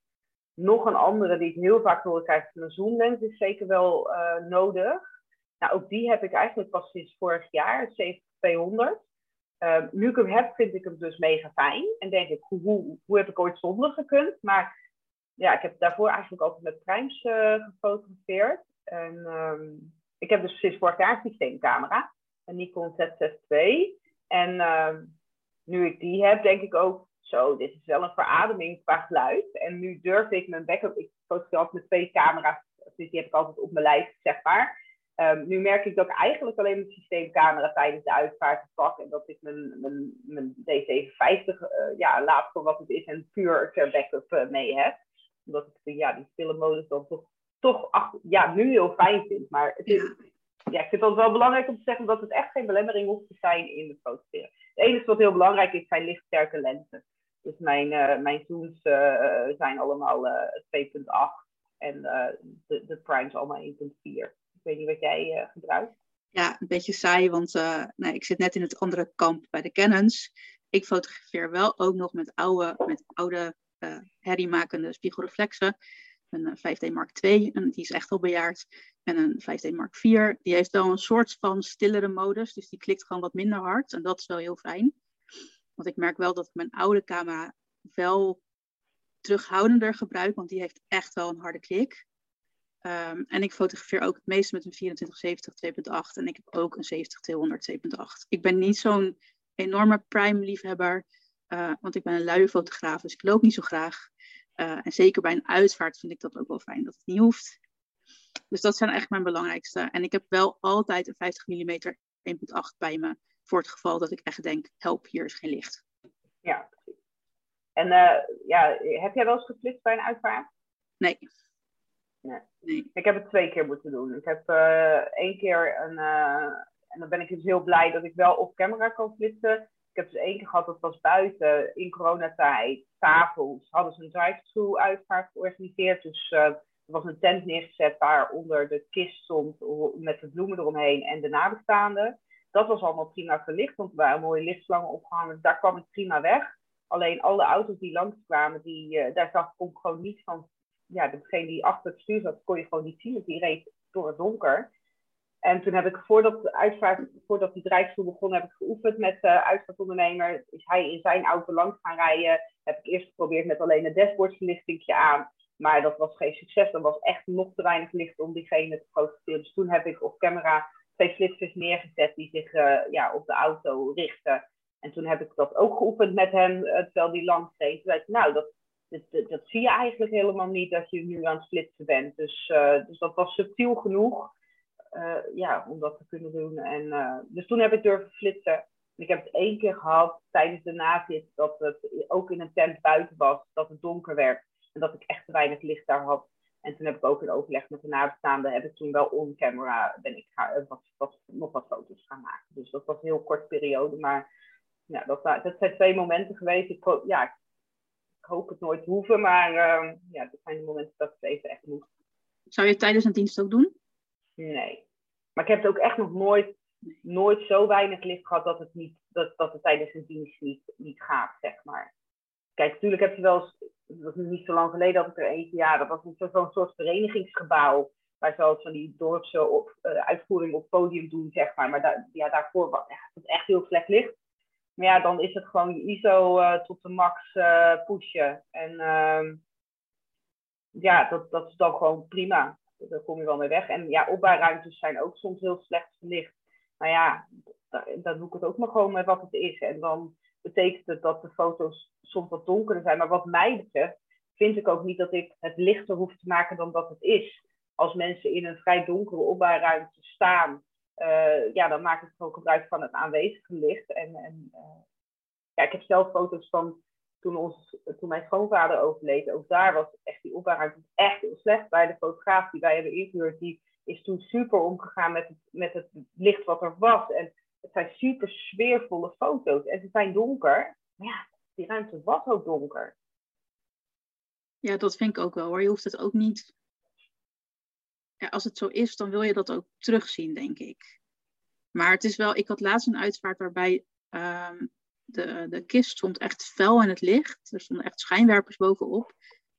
Nog een andere die ik heel vaak hoor krijgen, een zoomlens is zeker wel uh, nodig. Nou, ook die heb ik eigenlijk pas sinds vorig jaar, 7200. Uh, nu ik hem heb, vind ik hem dus mega fijn. En denk ik, hoe, hoe, heb ik ooit zonder gekund? Maar ja, ik heb daarvoor eigenlijk altijd met primes uh, gefotografeerd. En um, ik heb dus sinds vorig jaar een systeemcamera. Een Nikon Z6 II. En um, nu ik die heb, denk ik ook, zo, dit is wel een verademing qua geluid. En nu durf ik mijn backup, ik fotografeer altijd met twee camera's. Dus die heb ik altijd op mijn lijf, zeg maar. Um, nu merk ik dat ik eigenlijk alleen mijn systeemcamera tijdens de uitvaart pak en dat ik mijn, mijn, mijn D750 uh, ja, laat voor wat het is en puur ter backup uh, mee heb. Omdat ik ja, die stille modus dan toch, toch ja, nu heel fijn vind. Maar het is, ja, ik vind het wel belangrijk om te zeggen dat het echt geen belemmering hoeft te zijn in het fotograferen. Het enige wat heel belangrijk is, zijn lichtsterke lenzen. Dus mijn, uh, mijn zooms zijn allemaal 2.8 en de, de primes allemaal 1.4. Ik weet niet wat jij gebruikt. Ja, een beetje saai, want nee, ik zit net in het andere kamp bij de Canons. Ik fotografeer wel ook nog met oude, met oude herriemakende spiegelreflexen. Een 5D Mark II, en die is echt al bejaard. En een 5D Mark IV, die heeft wel een soort van stillere modus. Dus die klikt gewoon wat minder hard. En dat is wel heel fijn. Want ik merk wel dat ik mijn oude camera wel terughoudender gebruik. Want die heeft echt wel een harde klik. Um, en ik fotografeer ook het meest met een 2470 2.8 en ik heb ook een 70 200 2.8. Ik ben niet zo'n enorme prime liefhebber, uh, want ik ben een luie fotograaf, dus ik loop niet zo graag. Uh, en zeker bij een uitvaart vind ik dat ook wel fijn dat het niet hoeft. Dus dat zijn eigenlijk mijn belangrijkste. En ik heb wel altijd een 50 mm 1.8 bij me, voor het geval dat ik echt denk, help, hier is geen licht. Ja, precies. En uh, ja, heb jij wel eens geflitst bij een uitvaart? Nee. Nee. Ik heb het twee keer moeten doen. Ik heb uh, één keer een. Uh, en dan ben ik dus heel blij dat ik wel op camera kan flitsen. Ik heb dus één keer gehad, dat was buiten in coronatijd. S'avonds hadden ze een drive-thru uitvaart georganiseerd. Dus er was een tent neergezet waar onder de kist stond met de bloemen eromheen en de nabestaanden. Dat was allemaal prima verlicht, want er waren mooie lichtslangen opgehangen. Daar kwam ik prima weg. Alleen alle auto's die langskwamen, die, daar zag ik gewoon niet van ja, degene die achter het stuur zat, kon je gewoon niet zien. Want die reed door het donker. En toen heb ik, voordat, de uitvaart, voordat die drijfstoel begon, heb ik geoefend met de uh, uitvaartondernemer. Is hij in zijn auto langs gaan rijden. Heb ik eerst geprobeerd met alleen een dashboardverlichting aan. Maar dat was geen succes. Er was echt nog te weinig licht om diegene te fotograferen. Dus toen heb ik op camera twee flitsers neergezet die zich uh, ja, op de auto richten. En toen heb ik dat ook geoefend met hem, uh, terwijl die langs reed. Toen zei nou, dat dat, dat, zie je eigenlijk helemaal niet dat je nu aan het splitsen bent. Dus, uh, dus dat was subtiel genoeg ja, om dat te kunnen doen. En, dus toen heb ik durven flitsen. Ik heb het één keer gehad tijdens de nazit dat het ook in een tent buiten was, dat het donker werd en dat ik echt te weinig licht daar had. En toen heb ik ook in overleg met de nabestaanden, heb ik toen wel on-camera, ben ik ga, wat, wat, nog wat foto's gaan maken. Dus dat was een heel kort periode, maar ja, dat, dat zijn twee momenten geweest. Ik, ja, ik hoop het nooit hoeven, maar uh, ja, dat zijn de momenten dat ik het even echt moet. Zou je tijdens een dienst ook doen? Nee. Maar ik heb het ook echt nog nooit, nooit zo weinig licht gehad dat het, niet, dat, dat het tijdens een dienst niet, niet gaat, zeg maar. Kijk, natuurlijk heb je wel eens, dat was niet zo lang geleden dat ik er eentje, ja, dat was zo'n soort verenigingsgebouw. Waar ze van die dorpse op, uh, uitvoering op podium doen, zeg maar. Maar ja, daarvoor was het echt heel slecht licht. Maar ja, dan is het gewoon je ISO uh, tot de max uh, pushen. En uh, ja, dat, dat is dan gewoon prima. Daar kom je wel mee weg. En ja, opbouwruimtes zijn ook soms heel slecht verlicht. Nou ja, dan doe ik het ook maar gewoon met wat het is. En dan betekent het dat de foto's soms wat donkerder zijn. Maar wat mij betreft vind ik ook niet dat ik het lichter hoef te maken dan dat het is. Als mensen in een vrij donkere opbouwruimte staan, uh, ja, dan maak ik gewoon gebruik van het aanwezige licht. En, en uh, ja, ik heb zelf foto's van toen, ons, toen mijn schoonvader overleed. Ook daar was echt die opbouwruimte echt heel slecht. Bij de fotograaf die wij hebben ingehuurd, die is toen super omgegaan met het, met het licht wat er was. En het zijn super sfeervolle foto's. En ze zijn donker. Maar ja, die ruimte was ook donker. Ja, dat vind ik ook wel hoor. Je hoeft het ook niet. Ja, als het zo is, dan wil je dat ook terugzien, denk ik. Maar het is wel, ik had laatst een uitvaart waarbij um, de, de kist stond echt fel in het licht. Er stonden echt schijnwerpers bovenop.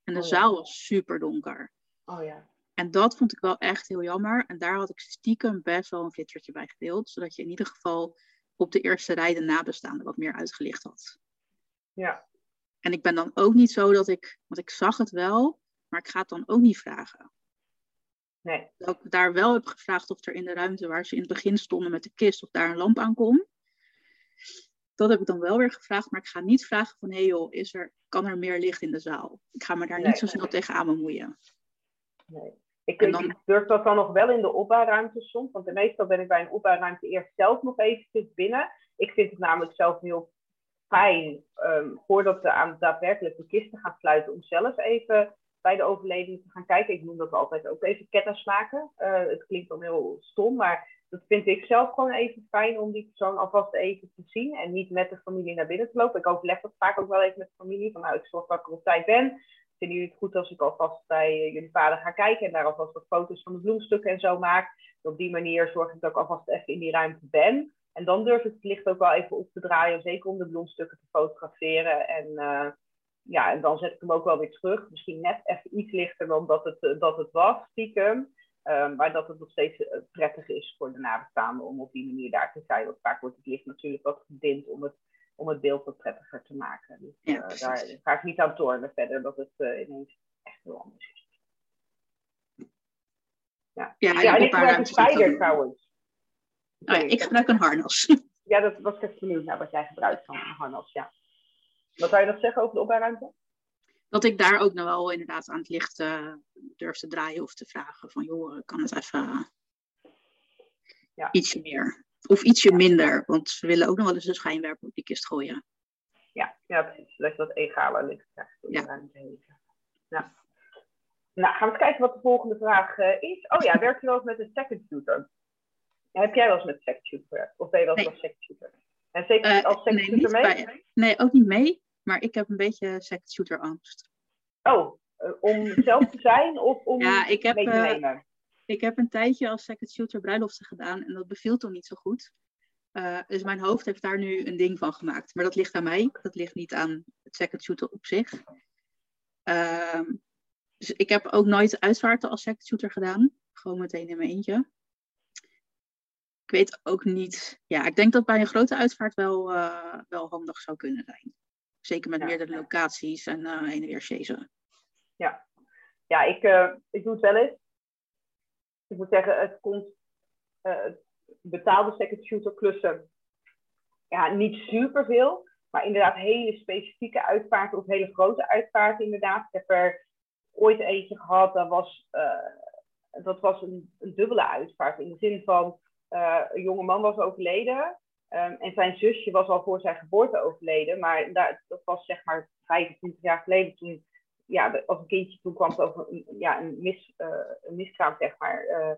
En de oh, ja. zaal was super donker. Oh ja. En dat vond ik wel echt heel jammer. En daar had ik stiekem best wel een flittertje bij gedeeld. Zodat je in ieder geval op de eerste rij de nabestaanden wat meer uitgelicht had. Ja. En ik ben dan ook niet zo dat ik, want ik zag het wel, maar ik ga het dan ook niet vragen. Nee. Dat ik daar wel heb gevraagd of er in de ruimte waar ze in het begin stonden met de kist, of daar een lamp aan kon. Dat heb ik dan wel weer gevraagd, maar ik ga niet vragen van, hé hey joh, is er, kan er meer licht in de zaal? Ik ga me daar Nee. niet zo snel tegenaan bemoeien. Nee. Ik, dan- ik durf dat dan nog wel in de opbouwruimte soms. Want meestal ben ik bij een opbouwruimte eerst zelf nog eventjes binnen. Ik vind het namelijk zelf heel fijn, ehm, voordat we aan daadwerkelijk de kisten gaan sluiten, om zelf even bij de overledene te gaan kijken. Ik noem dat altijd ook even kennis maken. Eh, het klinkt dan heel stom, maar dat vind ik zelf gewoon even fijn om die persoon alvast even te zien. En niet met de familie naar binnen te lopen. Ik overleg dat vaak ook wel even met de familie. Van nou, ik zorg dat ik er op tijd ben. Vinden jullie het goed als ik alvast bij eh, jullie vader ga kijken en daar alvast wat foto's van de bloemstukken en zo maak? Op die manier zorg ik dat ik alvast even in die ruimte ben. En dan durf ik het licht ook wel even op te draaien, zeker om de bloemstukken te fotograferen. En, eh, ja, en dan zet ik hem ook wel weer terug. Misschien net even iets lichter dan dat het, eh, dat het was, stiekem. Um, maar dat het nog steeds prettig is voor de nabestaanden om op die manier daar te zijn. Want vaak wordt het licht natuurlijk wat gedimd om het, om het beeld wat prettiger te maken. Dus Ja, uh, precies. daar ga ik niet aan tornen verder, dat het uh, ineens echt heel anders is. Ja, Ja, ja die en ik gebruik een spider trouwens. Oh ja, ik gebruik een harnas. Ja, dat was ik even benieuwd naar wat jij gebruikt van een harnas, ja. Wat zou je nog zeggen over de opbouwruimte? dat ik daar ook nog wel inderdaad aan het licht eh, durf te draaien of te vragen van joh, kan het even Ja. ietsje meer. Of ietsje minder, want ze willen ook nog wel eens een schijnwerper op die kist gooien. Ja, ja precies. Dat je wat egaler licht krijgt door Ja. Ja. Nou, gaan we eens kijken wat de volgende vraag eh, is. Oh ja, werk je wel eens met een second shooter? Heb jij wel eens met een second shooter? Of ben je wel eens Nee. als second shooter? En zeker Eh, als second nee, shooter mee? bij- Nee, ook niet mee, maar ik heb een beetje second shooter angst. Oh, eh, om zelf te zijn of om Ja, ik heb, mee te nemen? Ik heb een tijdje als second shooter bruiloften gedaan en dat beviel toen niet zo goed. Eh, dus mijn hoofd heeft daar nu een ding van gemaakt. Maar dat ligt aan mij, dat ligt niet aan het second shooter op zich. Ehm, dus ik heb ook nooit uitvaarten als second shooter gedaan. Gewoon meteen in mijn eentje. Ik weet ook niet. Ja, ik denk dat bij een grote uitvaart wel, eh, wel handig zou kunnen zijn. Zeker met Ja. meerdere locaties en eh heen en weer chasen. Ja, ik, eh, ik doe het wel eens. Ik moet zeggen, het komt eh, betaalde second shooter klussen. Ja, niet superveel. Maar inderdaad hele specifieke uitvaarten of hele grote uitvaarten inderdaad. Ik heb er ooit eentje gehad, dat was, eh, dat was een, dubbele uitvaart. In de zin van, eh, een jonge man was overleden. ehm, en zijn zusje was al voor zijn geboorte overleden. Maar daar, dat was zeg maar 25 jaar geleden toen ja, als een kindje toen kwam over een, ja, een, mis, eh, een miskraam, zeg maar. eh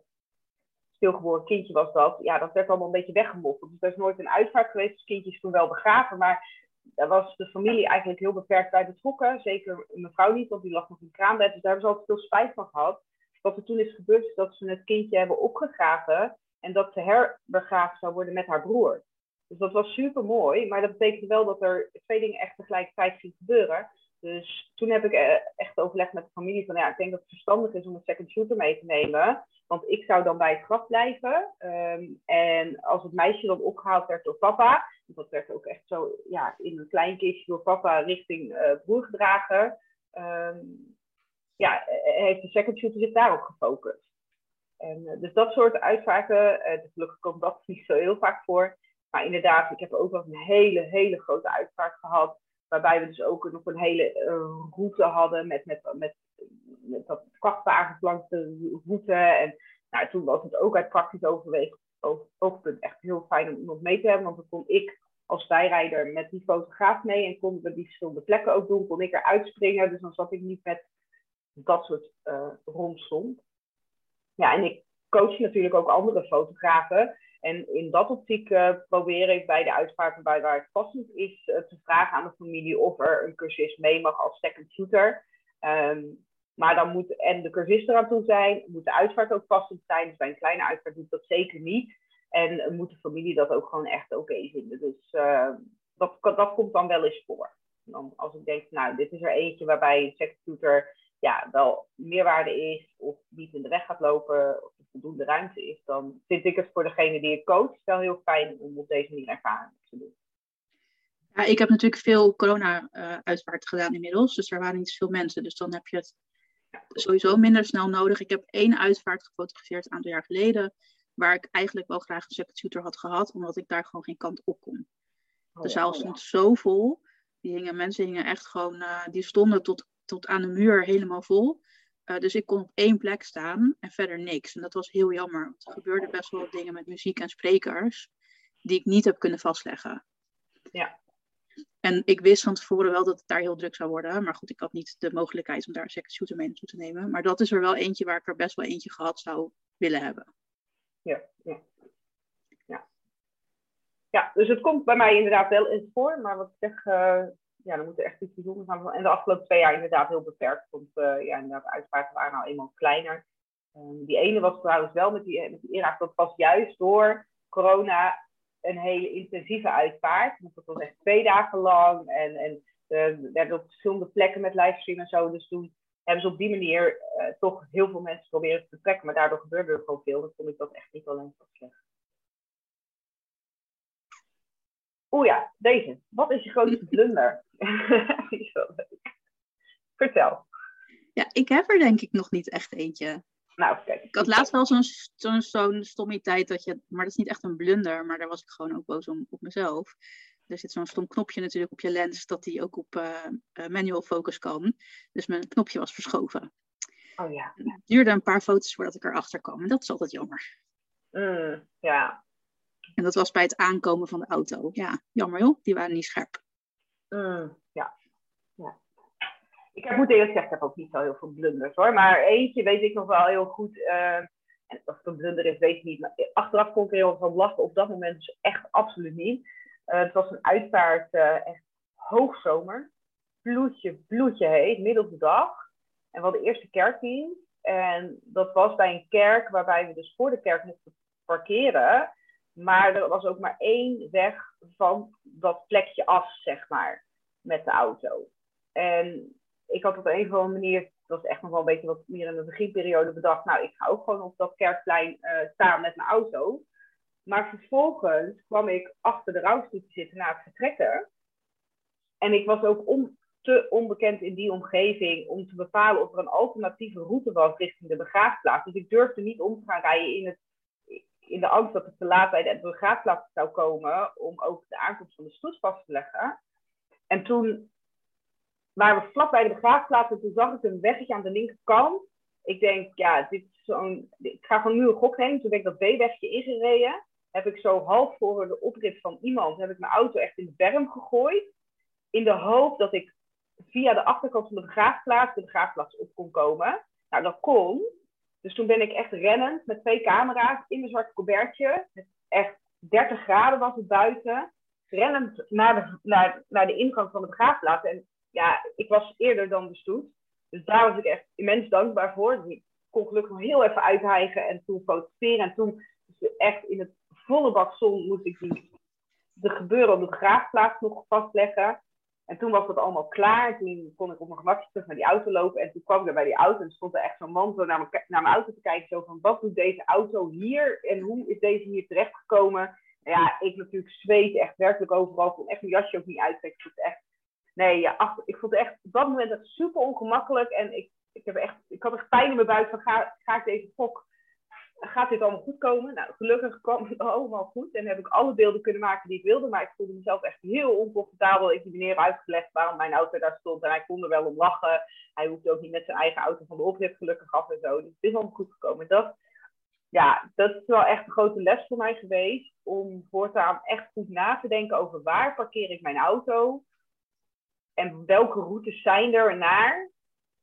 stilgeboren kindje was dat. Ja, dat werd allemaal een beetje weggemoffeld. Dus er is nooit een uitvaart geweest. Het kindje is toen wel begraven, maar daar was de familie eigenlijk heel beperkt bij betrokken. Zeker mevrouw niet, want die lag nog in het kraambed. Dus daar hebben ze altijd veel spijt van gehad. Wat er toen is gebeurd, is dat ze het kindje hebben opgegraven. En dat ze herbegraafd zou worden met haar broer. Dus dat was super mooi. Maar dat betekende wel dat er twee dingen echt tegelijkertijd gingen gebeuren. Dus toen heb ik eh, echt overlegd met de familie van ja, ik denk dat het verstandig is om een second shooter mee te nemen. Want ik zou dan bij het graf blijven. Ehm, en als het meisje dan opgehaald werd door papa, dat werd ook echt zo ja, in een klein kistje door papa richting uh, broer gedragen. Um, ja, eh, heeft de second shooter zich daarop gefocust. En, dus dat soort uitvaarten, gelukkig komt dat niet zo heel vaak voor. Maar inderdaad, ik heb ook wel een hele, hele grote uitvaart gehad. Waarbij we dus ook nog een hele uh, route hadden met, met, met, dat vrachtwagens langs route. En nou, toen was het ook uit praktisch overwegen, oogpunt echt heel fijn om iemand mee te hebben. Want dan kon ik als bijrijder met die fotograaf mee en konden we die verschillende plekken ook doen. Kon ik eruit springen, dus dan zat ik niet met dat soort uh. Ja, en ik coach natuurlijk ook andere fotografen. En in dat optiek uh, probeer ik bij de uitvaart bij waar het passend is uh, te vragen aan de familie of er een cursist mee mag als second shooter. Um, maar dan moet en de cursist eraan toe zijn, moet de uitvaart ook passend zijn. Dus bij een kleine uitvaart doet dat zeker niet. En moet de familie dat ook gewoon echt oké vinden. Dus dat, dat komt dan wel eens voor. Dan als ik denk, nou, dit is er eentje waarbij een second shooter ja, wel meerwaarde is of niet in de weg gaat lopen of er voldoende ruimte is, dan vind ik het voor degene die ik coach wel heel fijn om op deze manier ervaring te doen. Ja, ik heb natuurlijk veel corona-uitvaart gedaan inmiddels, dus er waren niet zoveel mensen. Dus dan heb je het sowieso minder snel nodig. Ik heb één uitvaart gefotografeerd een aantal jaar geleden, waar ik eigenlijk wel graag een second shooter had gehad, omdat ik daar gewoon geen kant op kon. Oh, de zaal stond zo vol. Die hingen, mensen hingen echt gewoon, uh, die stonden tot tot aan de muur helemaal vol. Uh, dus ik kon op één plek staan en verder niks. En dat was heel jammer. Want er gebeurden best wel wat dingen met muziek en sprekers die ik niet heb kunnen vastleggen. Ja. En ik wist van tevoren wel dat het daar heel druk zou worden. Maar goed, ik had niet de mogelijkheid om daar een second shooter mee naartoe te nemen. Maar dat is er wel eentje waar ik er best wel eentje gehad zou willen hebben. Ja, ja. Ja, ja dus het komt bij mij inderdaad wel eens voor. Maar wat ik zeg, uh, ja, dan moet er echt iets bijzonders aan. En de afgelopen twee jaar inderdaad heel beperkt. Want uh, ja, inderdaad, uitvaarten waren nou eenmaal kleiner. Um, die ene was trouwens wel met die, met die Irak, dat was juist door corona een hele intensieve uitvaart. Want dat was echt twee dagen lang. En, en uh, werden op verschillende plekken met livestream en zo. Dus toen hebben ze op die manier uh, toch heel veel mensen proberen te betrekken. Maar daardoor gebeurde er gewoon veel. Dan vond ik dat echt niet alleen zo slecht. Oeh ja, deze. Wat is je grootste blunder? Die is wel leuk. Vertel. Ja, ik heb er denk ik nog niet echt eentje. Nou, kijk. Ik had laatst wel zo'n zo'n zo'n stommiteit dat je, maar dat is niet echt een blunder, maar daar was ik gewoon ook boos om op mezelf. Er zit zo'n stom knopje natuurlijk op je lens dat die ook op uh, manual focus kan. Dus mijn knopje was verschoven. Oh ja. Het duurde een paar foto's voordat ik erachter kwam. En dat is altijd jammer. Mm, ja, en dat was bij het aankomen van de auto. Ja, jammer joh, die waren niet scherp. Mm, ja. ja. Ik heb, moet eerlijk zeggen, heb ook niet zo heel veel blunders hoor. Maar eentje weet ik nog wel heel goed. Uh, en of het een blunder is, weet ik niet. Maar achteraf kon ik er heel van lachen. Op dat moment dus echt absoluut niet. Uh, het was een uitvaart, uh, echt hoogzomer. Bloedje, bloedje heet, middel de dag. En we hadden de eerste kerkdienst. En dat was bij een kerk waarbij we dus voor de kerk mochten parkeren. Maar er was ook maar één weg van dat plekje af, zeg maar, met de auto. En ik had op een of andere manier, dat was echt nog wel een beetje wat meer in de beginperiode bedacht, nou, ik ga ook gewoon op dat kerkplein uh, staan met mijn auto. Maar vervolgens kwam ik achter de rouwstoel te zitten na het vertrekken. En ik was ook on, te onbekend in die omgeving om te bepalen of er een alternatieve route was richting de begraafplaats. Dus ik durfde niet om te gaan rijden in het in de angst dat het te laat bij de begraafplaats zou komen om ook de aankomst van de stoet vast te leggen. En toen waren we vlak bij de begraafplaats en toen zag ik een weggetje aan de linkerkant. Ik denk, ja, dit is zo'n, ik ga gewoon nu een gok nemen. Toen ben ik dat B-wegje ingereden. Heb ik zo half voor de oprit van iemand, heb ik mijn auto echt in de berm gegooid. In de hoop dat ik via de achterkant van de begraafplaats de begraafplaats op kon komen. Nou, dat kon. Dus toen ben ik echt rennend met twee camera's in mijn zwarte colbertje. Echt 30 graden was het buiten. Rennend naar de, naar, naar de ingang van de begraafplaats. En ja, ik was eerder dan de stoet. Dus daar was ik echt immens dankbaar voor. Dus ik kon gelukkig nog heel even uithijgen en toen fotograferen. En toen echt in het volle bak zon moest ik de gebeuren op de graafplaats nog vastleggen. En toen was dat allemaal klaar. Toen kon ik op mijn gemakje terug naar die auto lopen. En toen kwam ik bij die auto en stond er echt zo'n man zo naar, mijn, naar mijn auto te kijken. Zo van, wat doet deze auto hier? En hoe is deze hier terechtgekomen? ja, ik natuurlijk zweet echt werkelijk overal. Ik kon echt mijn jasje ook niet uittrekken. Ik echt, nee, ja, ik vond het echt op dat moment echt super ongemakkelijk. En ik, ik, heb echt, ik had echt pijn in mijn buik van, ga, ga ik deze fok gaat dit allemaal goed komen? Nou, gelukkig kwam het allemaal goed en heb ik alle beelden kunnen maken die ik wilde. Maar ik voelde mezelf echt heel oncomfortabel. Ik heb die meneer uitgelegd waarom mijn auto daar stond en hij kon er wel om lachen. Hij hoefde ook niet met zijn eigen auto van de oprit gelukkig af en zo. Dus het is allemaal goed gekomen. Dat, ja, dat is wel echt een grote les voor mij geweest. Om voortaan echt goed na te denken over waar parkeer ik mijn auto. En welke routes zijn er naar.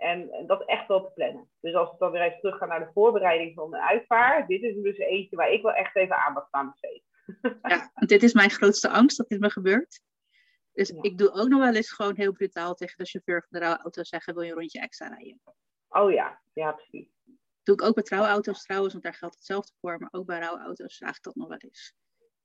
En, dat echt wel te plannen. Dus als we dan weer even teruggaan naar de voorbereiding van de uitvaart. Dit is dus eentje waar ik wel echt even aandacht aan besteed. Ja, dit is mijn grootste angst dat dit me gebeurt. Dus ik doe ook nog wel eens gewoon heel brutaal tegen de chauffeur van de rouwauto zeggen: wil je een rondje extra rijden? Oh ja, ja precies. Doe ik ook bij trouwauto's trouwens, want daar geldt hetzelfde voor. Maar ook bij rouwauto's vraag ik dat nog wel eens.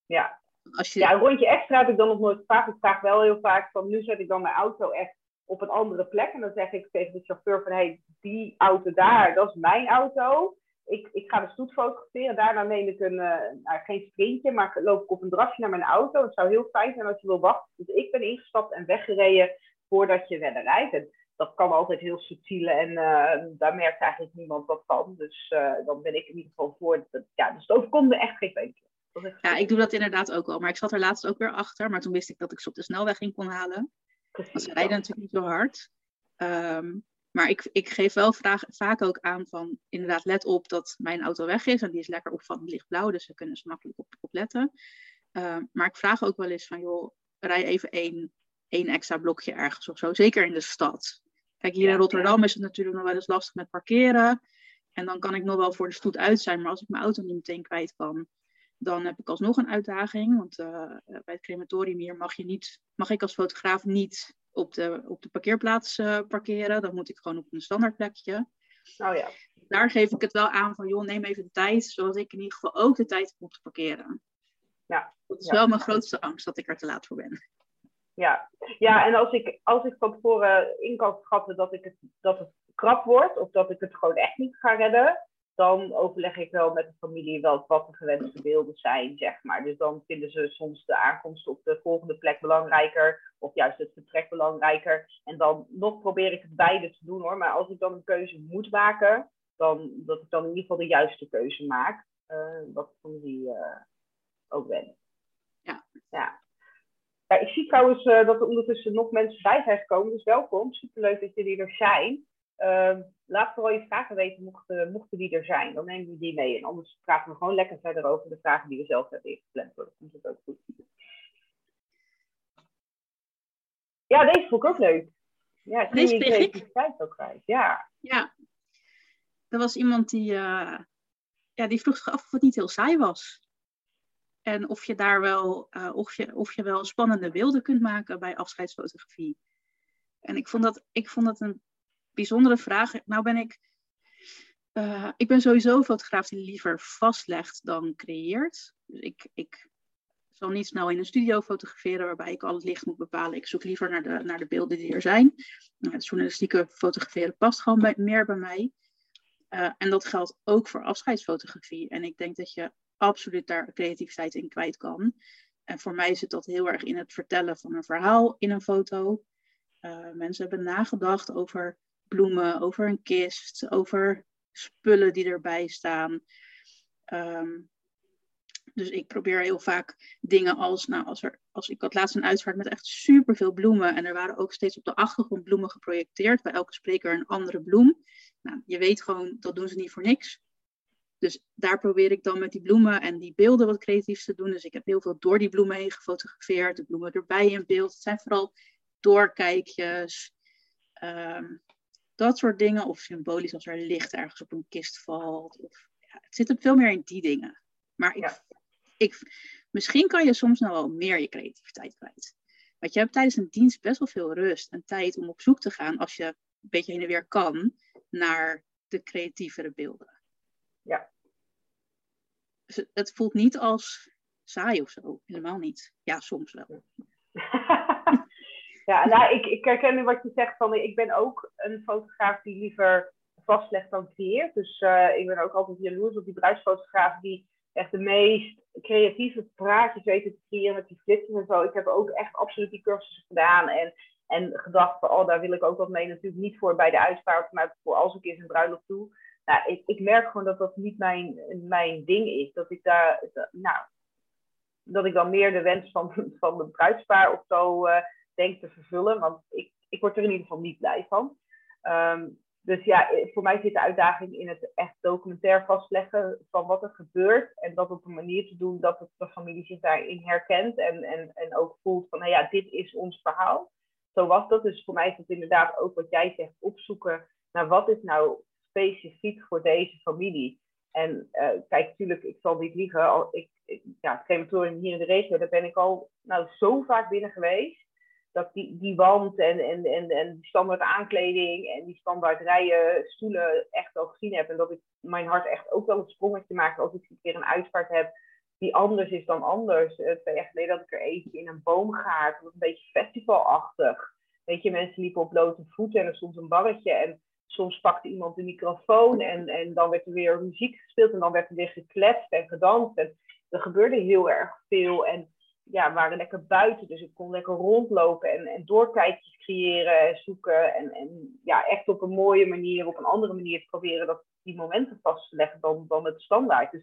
Ja. Als je... Ja, een rondje extra heb ik dan nog nooit gevraagd. Ik vraag wel heel vaak van nu zet ik dan mijn auto echt op een andere plek. En dan zeg ik tegen de chauffeur van, hé, hey, die auto daar, dat is mijn auto. Ik, ik ga de stoet fotograferen. Daarna neem ik een, uh, nou, geen sprintje, maar loop ik op een drafje naar mijn auto. Het zou heel fijn zijn als je wil wachten. Dus ik ben ingestapt en weggereden voordat je verder rijdt. En dat kan altijd heel subtiel en uh, daar merkt eigenlijk niemand wat van. Dus uh, dan ben ik in ieder geval voor. Dat, ja, dus het overkomt echt geen beetje. Ja, ik doe dat inderdaad ook wel. Maar ik zat er laatst ook weer achter. Maar toen wist ik dat ik ze op de snelweg in kon halen. Want ze rijden natuurlijk niet zo hard. Um, maar ik, ik geef wel vraag, vaak ook aan van, inderdaad, let op dat mijn auto weg is. En die is lekker opvallend lichtblauw, dus daar kunnen ze makkelijk op, op letten. Uh, maar ik vraag ook wel eens van, joh, rij even één, één extra blokje ergens of zo. Zeker in de stad. Kijk, hier in Rotterdam is het natuurlijk nog wel eens lastig met parkeren. En dan kan ik nog wel voor de stoet uit zijn. Maar als ik mijn auto niet meteen kwijt kan, dan heb ik alsnog een uitdaging. Want uh, bij het crematorium hier mag, je niet, mag ik als fotograaf niet op de, op de parkeerplaats uh, parkeren. Dan moet ik gewoon op een standaard plekje. Oh ja. Daar geef ik het wel aan van, joh, neem even de tijd, zodat ik in ieder geval ook de tijd heb om te parkeren. Ja. Dat is wel mijn grootste angst, dat ik er te laat voor ben. Ja, ja en als ik, als ik van tevoren in kan schatten dat, ik het, dat het krap wordt, of dat ik het gewoon echt niet ga redden, dan overleg ik wel met de familie wel wat de gewenste beelden zijn, zeg maar. Dus dan vinden ze soms de aankomst op de volgende plek belangrijker, of juist het vertrek belangrijker. En dan nog probeer ik het beide te doen hoor. Maar als ik dan een keuze moet maken, dan dat ik dan in ieder geval de juiste keuze maak. Uh, wat de familie uh, ook wenst. Ja. ja. Ja, ik zie trouwens uh, dat er ondertussen nog mensen bij zijn gekomen. Dus welkom. Superleuk dat jullie er zijn. Uh, laat vooral je vragen weten mochten, mochten die er zijn. Dan nemen we die mee. En anders praten we gewoon lekker verder over de vragen die we zelf hebben ingepland. Dan komt het ook goed. Ja, deze vond ik ook leuk. Ja, deze kreeg ik. ook kwijt. Ja. ja. Er was iemand die, uh, ja, die vroeg zich af of het niet heel saai was. En of je daar wel, uh, of je, of je wel spannende beelden kunt maken bij afscheidsfotografie. En ik vond dat, ik vond dat een bijzondere vraag. Nou ben ik, uh, ik ben sowieso een fotograaf die liever vastlegt dan creëert. Dus ik, ik zal niet snel in een studio fotograferen waarbij ik al het licht moet bepalen. Ik zoek liever naar de, naar de beelden die er zijn. Nou, het journalistieke fotograferen past gewoon meer bij mij. Uh, en dat geldt ook voor afscheidsfotografie. En ik denk dat je absoluut daar creativiteit in kwijt kan. En voor mij zit dat heel erg in het vertellen van een verhaal in een foto. Uh, mensen hebben nagedacht over bloemen, over een kist, over spullen die erbij staan. Um, dus ik probeer heel vaak dingen als, nou, als, er, als ik had laatst een uitvaart met echt superveel bloemen. En er waren ook steeds op de achtergrond bloemen geprojecteerd. Bij elke spreker een andere bloem. Nou, je weet gewoon, dat doen ze niet voor niks. Dus daar probeer ik dan met die bloemen en die beelden wat creatiefs te doen. Dus ik heb heel veel door die bloemen heen gefotografeerd. De bloemen erbij in beeld. Het zijn vooral doorkijkjes. Um, dat soort dingen. Of symbolisch als er licht ergens op een kist valt. Of, ja, het zit er veel meer in die dingen. Maar ik, ik, misschien kan je soms nog wel meer je creativiteit kwijt. Want je hebt tijdens een dienst best wel veel rust en tijd om op zoek te gaan, als je een beetje heen en weer kan, naar de creatievere beelden. Ja. het voelt niet als saai of zo. Helemaal niet. Ja, soms wel. ja, nou, ik, ik herken nu wat je zegt van, ik ben ook een fotograaf die liever vastlegt dan creëert. Dus uh, ik ben ook altijd jaloers op die bruidsfotografen die echt de meest creatieve praatjes weten te creëren met die flitsers en zo. Ik heb ook echt absoluut die cursussen gedaan en, en gedacht van, oh, daar wil ik ook wat mee. Natuurlijk niet voor bij de uitspraak, maar voor als ik eens een bruiloft doe. Nou, ik, ik merk gewoon dat dat niet mijn, mijn ding is. Dat ik daar, nou, dat ik dan meer de wens van, van de bruidspaar of zo uh, denk te vervullen. Want ik, ik word er in ieder geval niet blij van. Um, dus ja, eh, voor mij zit de uitdaging in het echt documentair vastleggen van wat er gebeurt. En dat op een manier te doen dat het de familie zich daarin herkent. En, en, en ook voelt van, nou ja, dit is ons verhaal. Zo was dat. Dus voor mij is het inderdaad ook wat jij zegt, opzoeken naar wat is nou specifiek voor deze familie. En uh, kijk, natuurlijk, ik zal niet liegen. Al, ik, ik, ja, het crematorium hier in de regio, daar ben ik al nou, zo vaak binnen geweest dat die, die wand en, en, en, en die standaard aankleding en die standaard rijen stoelen echt al gezien heb. En dat ik mijn hart echt ook wel een sprongetje maak als ik een keer een uitvaart heb die anders is dan anders. Uh, twee jaar geleden dat ik er eentje in een boomgaard. Dat was een beetje festivalachtig. Weet je, mensen liepen op blote voeten en er stond een barretje. En soms pakte iemand de microfoon en, en dan werd er weer muziek gespeeld. En dan werd er weer gekletst en gedanst. En er gebeurde heel erg veel. En ja, waren lekker buiten. Dus ik kon lekker rondlopen en, en doorkijkjes creëren en zoeken. En, en ja, echt op een mooie manier, op een andere manier proberen dat, die momenten vast te leggen dan, dan het standaard. Dus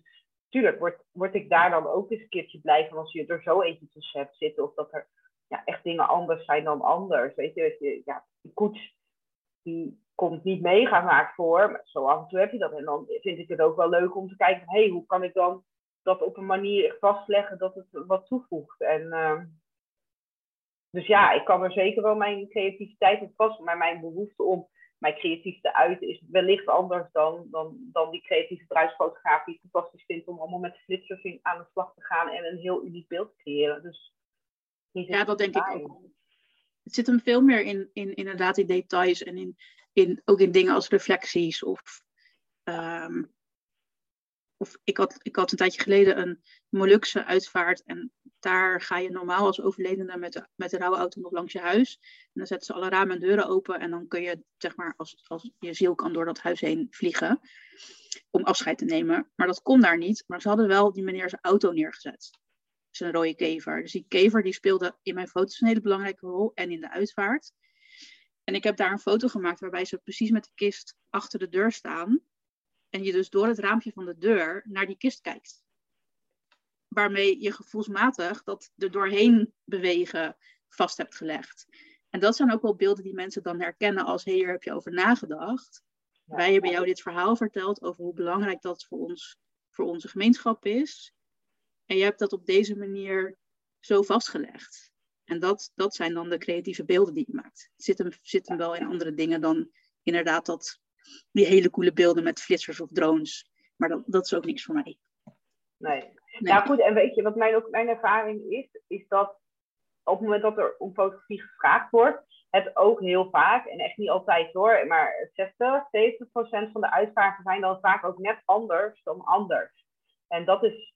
tuurlijk word, word ik daar dan ook eens een keertje blij van als je er zo eentje tussen hebt zitten. Of dat er ja, echt dingen anders zijn dan anders. Weet je, je ja, die koets die komt niet mega vaak voor. Maar zo af en toe heb je dat. En dan vind ik het ook wel leuk om te kijken hé, hey, hoe kan ik dan dat op een manier vastleggen dat het wat toevoegt. En, uh, dus ja, ik kan er zeker wel mijn creativiteit op vast, maar mijn behoefte om mijn creatief te uiten is wellicht anders dan, dan, dan die creatieve bruidsfotograaf die het fantastisch vindt om allemaal met flitsers aan de slag te gaan en een heel uniek beeld te creëren. Dus, ja, dat denk ik ook. Het zit hem veel meer in, in inderdaad in details en in, in, ook in dingen als reflecties of um, of ik had, ik had een tijdje geleden een Molukse uitvaart. En daar ga je normaal als overledene met de, met de rouwauto nog langs je huis. En dan zetten ze alle ramen en deuren open. En dan kun je, zeg maar, als, als je ziel kan door dat huis heen vliegen. Om afscheid te nemen. Maar dat kon daar niet. Maar ze hadden wel die meneer zijn auto neergezet. Zijn rode kever. Dus die kever die speelde in mijn foto's een hele belangrijke rol. En in de uitvaart. En ik heb daar een foto gemaakt waarbij ze precies met de kist achter de deur staan. En je dus door het raampje van de deur naar die kist kijkt. Waarmee je gevoelsmatig dat er doorheen bewegen vast hebt gelegd. En dat zijn ook wel beelden die mensen dan herkennen als hier heb je over nagedacht. Wij hebben jou dit verhaal verteld over hoe belangrijk dat voor, ons, voor onze gemeenschap is. En je hebt dat op deze manier zo vastgelegd. En dat, dat zijn dan de creatieve beelden die je maakt. Het zit hem, zit hem wel in andere dingen dan inderdaad dat die hele coole beelden met flitsers of drones. Maar dat, dat is ook niks voor mij. Nee. nee. Ja, goed. En weet je wat mijn, ook mijn ervaring is? Is dat op het moment dat er om fotografie gevraagd wordt, het ook heel vaak, en echt niet altijd hoor, maar 60, 70 procent van de uitvragen zijn dan vaak ook net anders dan anders. En dat is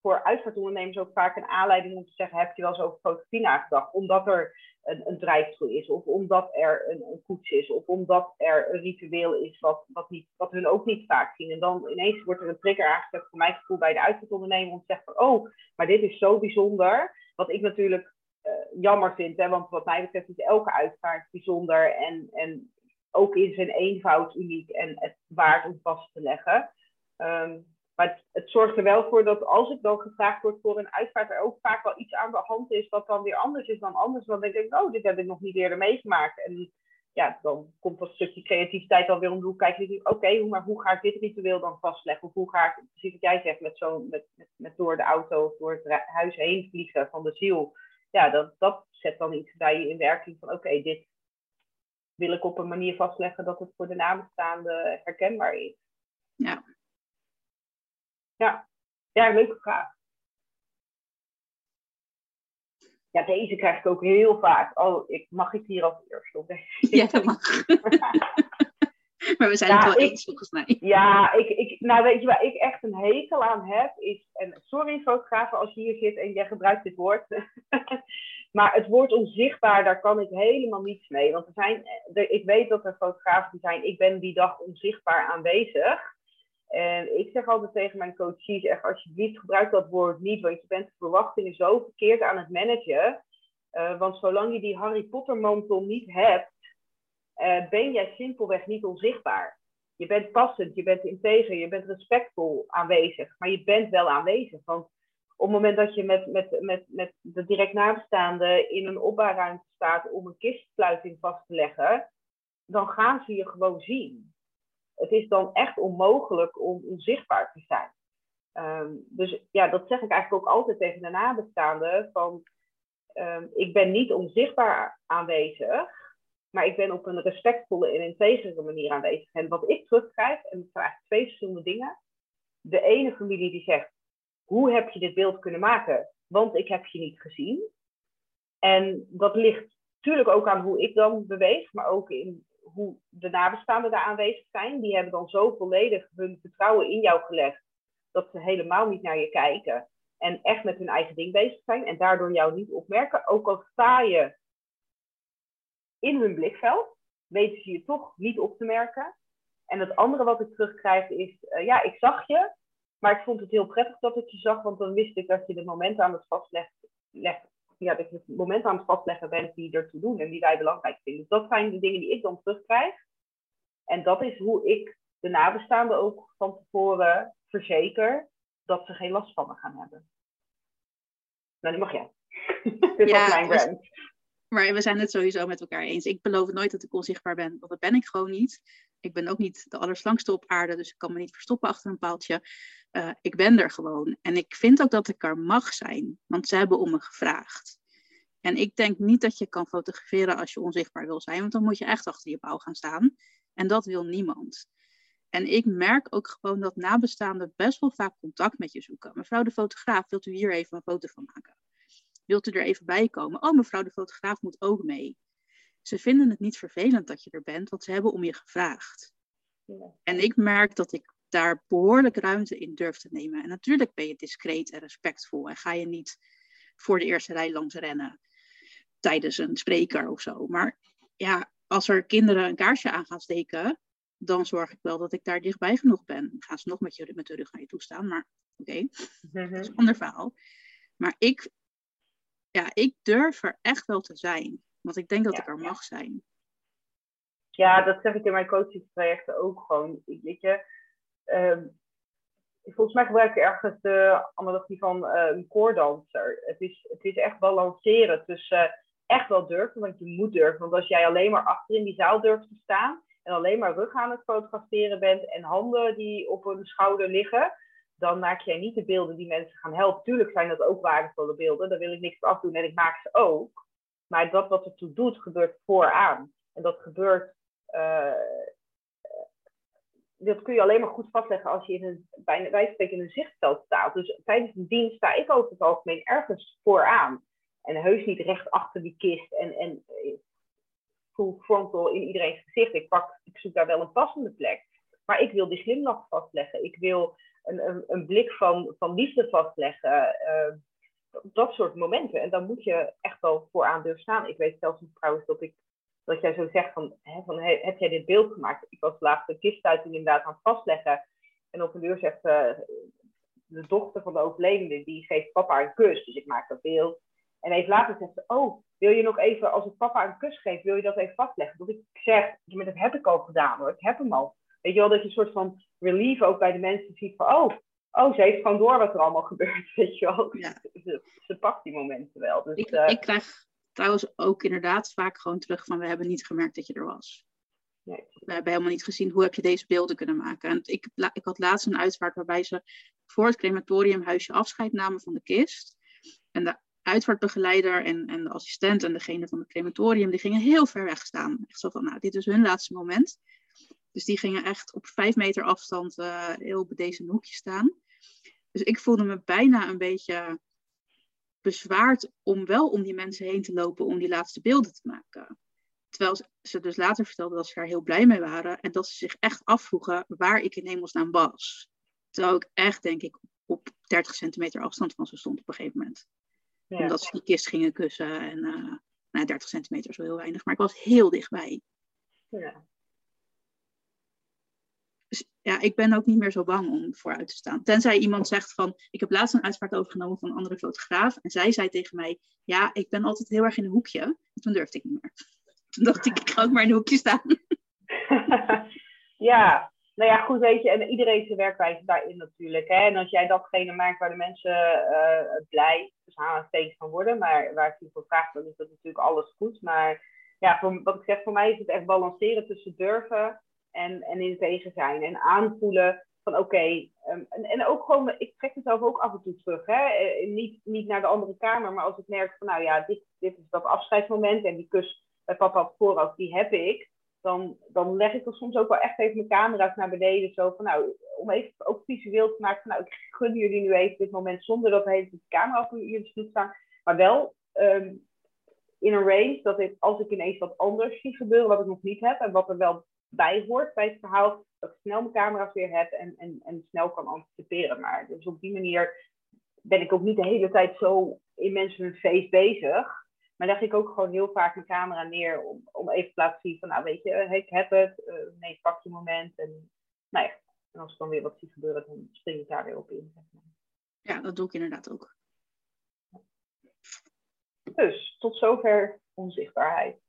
voor uitvaartondernemers ook vaak een aanleiding om te zeggen, heb je wel eens over fotografie nagedacht? Omdat er een, een is, of omdat er een, een koets is, of omdat er een ritueel is wat, wat, niet, wat hun ook niet vaak zien. En dan ineens wordt er een trigger aangezet, voor mijn gevoel, bij de uitvaartondernemer om te zeggen oh, maar dit is zo bijzonder. Wat ik natuurlijk uh, jammer vind, hè, want wat mij betreft is elke uitvaart bijzonder en, en ook in zijn eenvoud uniek en het waard om vast te leggen. Um, maar het, zorgt er wel voor dat als ik dan gevraagd word voor een uitvaart, er ook vaak wel iets aan de hand is wat dan weer anders is dan anders. Dan denk ik, oh, dit heb ik nog niet eerder meegemaakt. En ja, dan komt dat stukje creativiteit dan weer om de hoek kijken. Oké, maar hoe ga ik dit ritueel dan vastleggen? Of hoe ga ik, precies wat jij zegt, met, zo, met, met, door de auto of door het huis heen vliegen van de ziel. Ja, dat, dat zet dan iets bij je in werking van, oké, dit wil ik op een manier vastleggen dat het voor de nabestaande herkenbaar is. Ja, ja, ja leuke vraag. Ja, deze krijg ik ook heel vaak. Oh, ik, mag ik hier als eerste op deze? Ja, dat mag. maar we zijn het wel eens volgens mij. Ja, ik, ik, nou weet je waar ik echt een hekel aan heb, is, en sorry fotografen als je hier zit en jij gebruikt dit woord, maar het woord onzichtbaar, daar kan ik helemaal niets mee. Want er zijn, ik weet dat er fotografen die zijn, ik ben die dag onzichtbaar aanwezig. En ik zeg altijd tegen mijn coaches, echt alsjeblieft gebruik dat woord niet, want je bent de verwachtingen zo verkeerd aan het managen. Uh, want zolang je die Harry Potter mantel niet hebt, uh, ben jij simpelweg niet onzichtbaar. Je bent passend, je bent integer, je bent respectvol aanwezig, maar je bent wel aanwezig. Want op het moment dat je met, met, met, met de direct nabestaande in een opbouwruimte staat om een kistsluiting vast te leggen, dan gaan ze je gewoon zien. Het is dan echt onmogelijk om onzichtbaar te zijn. Um, dus ja, dat zeg ik eigenlijk ook altijd tegen de nabestaanden. Van, um, ik ben niet onzichtbaar aanwezig, maar ik ben op een respectvolle en integere manier aanwezig. En wat ik terugkrijg, en het zijn eigenlijk twee verschillende dingen. De ene familie die zegt, hoe heb je dit beeld kunnen maken? Want ik heb je niet gezien. En dat ligt natuurlijk ook aan hoe ik dan beweeg, maar ook in hoe de nabestaanden daar aanwezig zijn. Die hebben dan zo volledig hun vertrouwen in jou gelegd, dat ze helemaal niet naar je kijken. En echt met hun eigen ding bezig zijn en daardoor jou niet opmerken. Ook al sta je in hun blikveld, weten ze je toch niet op te merken. En het andere wat ik terugkrijg is, uh, ja, ik zag je, maar ik vond het heel prettig dat ik je zag, want dan wist ik dat je de momenten aan het vastleggen, ja, dat je momenten aan het vastleggen bent die ertoe doen en die wij belangrijk vinden. Dus dat zijn de dingen die ik dan terugkrijg. En dat is hoe ik de nabestaanden ook van tevoren verzeker dat ze geen last van me gaan hebben. Nou, die mag jij. Dit ja, was mijn brand. Maar we zijn het sowieso met elkaar eens. Ik beloof nooit dat ik onzichtbaar ben, want dat ben ik gewoon niet. Ik ben ook niet de allerslangste op aarde, dus ik kan me niet verstoppen achter een paaltje. Uh, ik ben er gewoon. En ik vind ook dat ik er mag zijn, want ze hebben om me gevraagd. En ik denk niet dat je kan fotograferen als je onzichtbaar wil zijn, want dan moet je echt achter je paal gaan staan. En dat wil niemand. En ik merk ook gewoon dat nabestaanden best wel vaak contact met je zoeken. Mevrouw de fotograaf, wilt u hier even een foto van maken? Wilt u er even bij komen? Oh, mevrouw de fotograaf moet ook mee. Ze vinden het niet vervelend dat je er bent, want ze hebben om je gevraagd. Ja. En ik merk dat ik daar behoorlijk ruimte in durf te nemen. En natuurlijk ben je discreet en respectvol en ga je niet voor de eerste rij langs rennen tijdens een spreker of zo. Maar ja, als er kinderen een kaarsje aan gaan steken, dan zorg ik wel dat ik daar dichtbij genoeg ben. Dan gaan ze nog met, je, met de rug naar je toe staan, maar oké, dat is een ander verhaal. Maar ik ja, ik durf er echt wel te zijn. Want ik denk dat ik er mag zijn. Ja, dat zeg ik in mijn coachingstrajecten ook gewoon. Weet je, volgens mij gebruik ik ergens de analogie van een koordanser. Het is, het is echt balanceren tussen uh, echt wel durven, want je moet durven. Want als jij alleen maar achter in die zaal durft te staan en alleen maar rug aan het fotograferen bent en handen die op een schouder liggen, dan maak jij niet de beelden die mensen gaan helpen. Tuurlijk zijn dat ook waardevolle beelden, daar wil ik niks op afdoen en ik maak ze ook. Maar dat wat ertoe doet, gebeurt vooraan. En dat gebeurt, uh, dat kun je alleen maar goed vastleggen als je in een, bij wijze van in een zichtveld staat. Dus tijdens een dienst sta ik over het algemeen ergens vooraan. En heus niet recht achter die kist en, en eh, full frontal in iedereen's gezicht. Ik, pak, ik zoek daar wel een passende plek. Maar ik wil die glimlach vastleggen. Ik wil een, een, een blik van, van liefde vastleggen. Uh, dat soort momenten. En dan moet je echt wel vooraan durven staan. Ik weet zelfs trouwens dat ik dat jij zo zegt van, hè, van heb jij dit beeld gemaakt? Ik was laatst de kistuiting inderdaad aan het vastleggen. En op een uur zegt uh, de dochter van de overledene, die geeft papa een kus. Dus ik maak dat beeld. En even later zegt ze, oh, wil je nog even, als ik papa een kus geef, wil je dat even vastleggen? Dat ik zeg, dat heb ik al gedaan hoor, ik heb hem al. Weet je wel, dat je een soort van relief ook bij de mensen ziet van, oh, oh, ze heeft gewoon door wat er allemaal gebeurt, weet je wel. Ja. Ze, ze, pakt die momenten wel. Dus, ik, uh, ik krijg trouwens ook inderdaad vaak gewoon terug van, we hebben niet gemerkt dat je er was. Nee. We hebben helemaal niet gezien hoe heb je deze beelden kunnen maken. En ik, ik had laatst een uitvaart waarbij ze voor het crematoriumhuisje afscheid namen van de kist. En de uitvaartbegeleider en, en de assistent en degene van het crematorium, die gingen heel ver weg staan. Echt zo van, nou, dit is hun laatste moment. Dus die gingen echt op vijf meter afstand uh, heel bij deze hoekje staan. Dus ik voelde me bijna een beetje bezwaard om wel om die mensen heen te lopen om die laatste beelden te maken. Terwijl ze dus later vertelden dat ze daar heel blij mee waren. En dat ze zich echt afvroegen waar ik in hemelsnaam was. Terwijl ik echt, denk ik, op 30 centimeter afstand van ze stond op een gegeven moment. Omdat ze die kist gingen kussen. En uh, nou, 30 centimeter is wel heel weinig. Maar ik was heel dichtbij. Ja. Ja, ik ben ook niet meer zo bang om vooruit te staan. Tenzij iemand zegt van, ik heb laatst een uitspraak overgenomen van een andere fotograaf. En zij zei tegen mij, ja, ik ben altijd heel erg in een hoekje. En toen durfde ik niet meer. Toen dacht ik, ik ga ook maar in een hoekje staan. ja, nou ja, goed weet je, en iedereen zijn werkwijze daarin natuurlijk. Hè? En als jij datgene maakt waar de mensen uh, blij, dus aanstekens van worden, maar waar ik voor vraag, dan is dat natuurlijk alles goed. Maar ja, voor, wat ik zeg, voor mij is het echt balanceren tussen durven en, en in tegen zijn. En aanvoelen van oké, ehm, en, en ook gewoon, ik trek mezelf ook af en toe terug. Hè? Eh, niet, niet naar de andere kamer, maar als ik merk van nou ja, dit, dit is dat afscheidsmoment en die kus bij papa op vooraf, die heb ik. Dan, dan leg ik er soms ook wel echt even mijn camera's naar beneden. Zo van nou, om even ook visueel te maken van nou, ik gun jullie nu even dit moment zonder dat we de camera op jullie stoel staan. Maar wel um, in een range dat ik, als ik ineens wat anders zie gebeuren, wat ik nog niet heb en wat er wel bij hoort bij het verhaal, dat ik snel mijn camera's weer heb en, en, en snel kan anticiperen. Maar dus op die manier ben ik ook niet de hele tijd zo in mensen hun face bezig. Maar leg ik ook gewoon heel vaak mijn camera neer om, om even te laten zien van, nou weet je, ik heb het, uh, nee, pak je moment. En, nou ja, en als ik dan weer wat zie gebeuren, dan spring ik daar weer op in. Ja, dat doe ik inderdaad ook. Dus, tot zover onzichtbaarheid.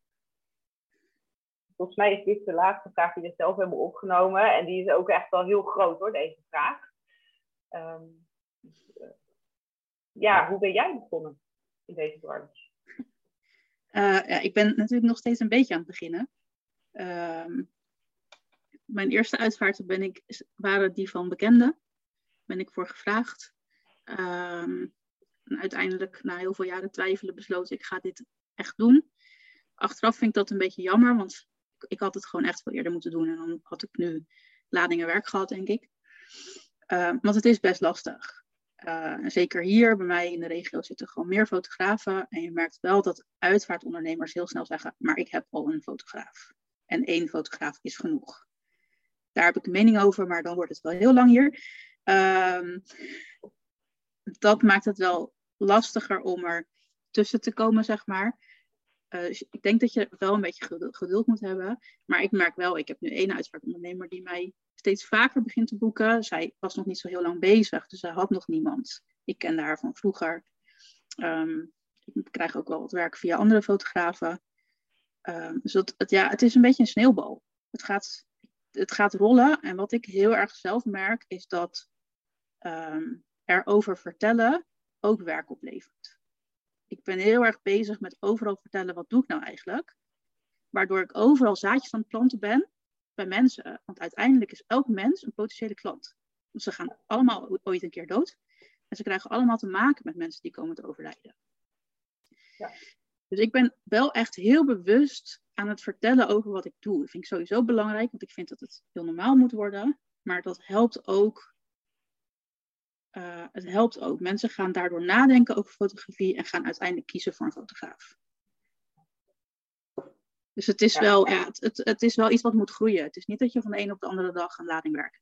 Volgens mij is dit de laatste vraag die we zelf hebben opgenomen. En die is ook echt wel heel groot hoor, deze vraag. Um, ja, hoe ben jij begonnen in deze branche? Uh, ja, ik ben natuurlijk nog steeds een beetje aan het beginnen. Um, mijn eerste uitvaarten ben ik, waren die van bekenden. Ben ik voor gevraagd. Um, en uiteindelijk, na heel veel jaren twijfelen, besloot ik ga dit echt doen. Achteraf vind ik dat een beetje jammer, want ik had het gewoon echt veel eerder moeten doen. En dan had ik nu ladingen werk gehad, denk ik. Uh, want het is best lastig. Uh, zeker hier bij mij in de regio zitten gewoon meer fotografen. En je merkt wel dat uitvaartondernemers heel snel zeggen: Maar ik heb al een fotograaf. En één fotograaf is genoeg. Daar heb ik een mening over, maar dan wordt het wel heel lang hier. Uh, dat maakt het wel lastiger om er tussen te komen, zeg maar. Uh, ik denk dat je wel een beetje geduld moet hebben. Maar ik merk wel, ik heb nu één uitvaartondernemer die mij steeds vaker begint te boeken. Zij was nog niet zo heel lang bezig, dus zij had nog niemand. Ik kende haar van vroeger. Um, ik krijg ook wel wat werk via andere fotografen. Um, dus dat, het, ja, het is een beetje een sneeuwbal. Het gaat, het gaat rollen. En wat ik heel erg zelf merk, is dat um, erover vertellen ook werk oplevert ik ben heel erg bezig met overal vertellen wat doe ik nou eigenlijk. Waardoor ik overal zaadjes aan het planten ben bij mensen. Want uiteindelijk is elk mens een potentiële klant. Ze gaan allemaal ooit een keer dood. En ze krijgen allemaal te maken met mensen die komen te overlijden. Ja. Dus ik ben wel echt heel bewust aan het vertellen over wat ik doe. Dat vind ik sowieso belangrijk, want ik vind dat het heel normaal moet worden. Maar dat helpt ook uh, het helpt ook. Mensen gaan daardoor nadenken over fotografie en gaan uiteindelijk kiezen voor een fotograaf. Dus het is, Wel, ja, het, het, het, is wel iets wat moet groeien. Het is niet dat je van de een op de andere dag een lading werkt.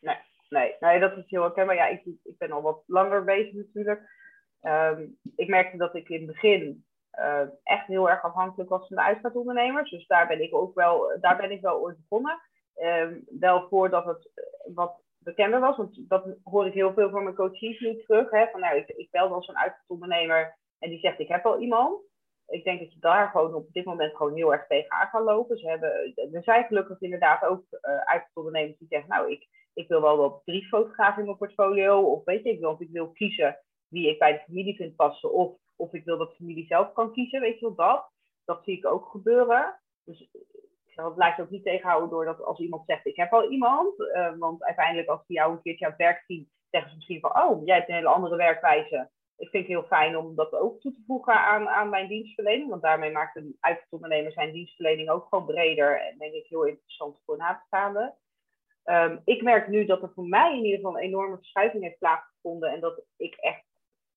Nee, nee, nee dat is heel herkenbaar. Ja, ik, ik ben al wat langer bezig natuurlijk. Um, ik merkte dat ik in het begin uh, echt heel erg afhankelijk was van de uitvaartondernemers. Dus daar ben ik ook wel, daar ben ik wel ooit begonnen. Um, wel voordat het wat bekender was. Want dat hoor ik heel veel van mijn coaches nu terug. Hè, van, nou, ik, bel dan zo'n uitvaartondernemer en die zegt ik heb al iemand. Ik denk dat je daar gewoon op dit moment gewoon heel erg tegenaan kan lopen. Ze hebben, er zijn gelukkig inderdaad ook uh, uitvaartondernemers die zeggen nou ik, ik wil wel wel drie fotografen in mijn portfolio. Of weet je, ik wil, ik wil kiezen wie ik bij de familie vind passen. Of, of ik wil dat de familie zelf kan kiezen. Weet je wel dat. Dat zie ik ook gebeuren. Dus dat blijft ook niet tegenhouden doordat als iemand zegt, ik heb al iemand. Uh, want uiteindelijk als die jou een keertje aan het werk zien, zeggen ze misschien van, oh, jij hebt een hele andere werkwijze. Ik vind het heel fijn om dat ook toe te voegen aan, aan mijn dienstverlening. Want daarmee maakt een uitvaartondernemer zijn dienstverlening ook gewoon breder. En denk ik heel interessant voor nabestaanden. Um, ik merk nu dat er voor mij in ieder geval een enorme verschuiving heeft plaatsgevonden. En dat ik echt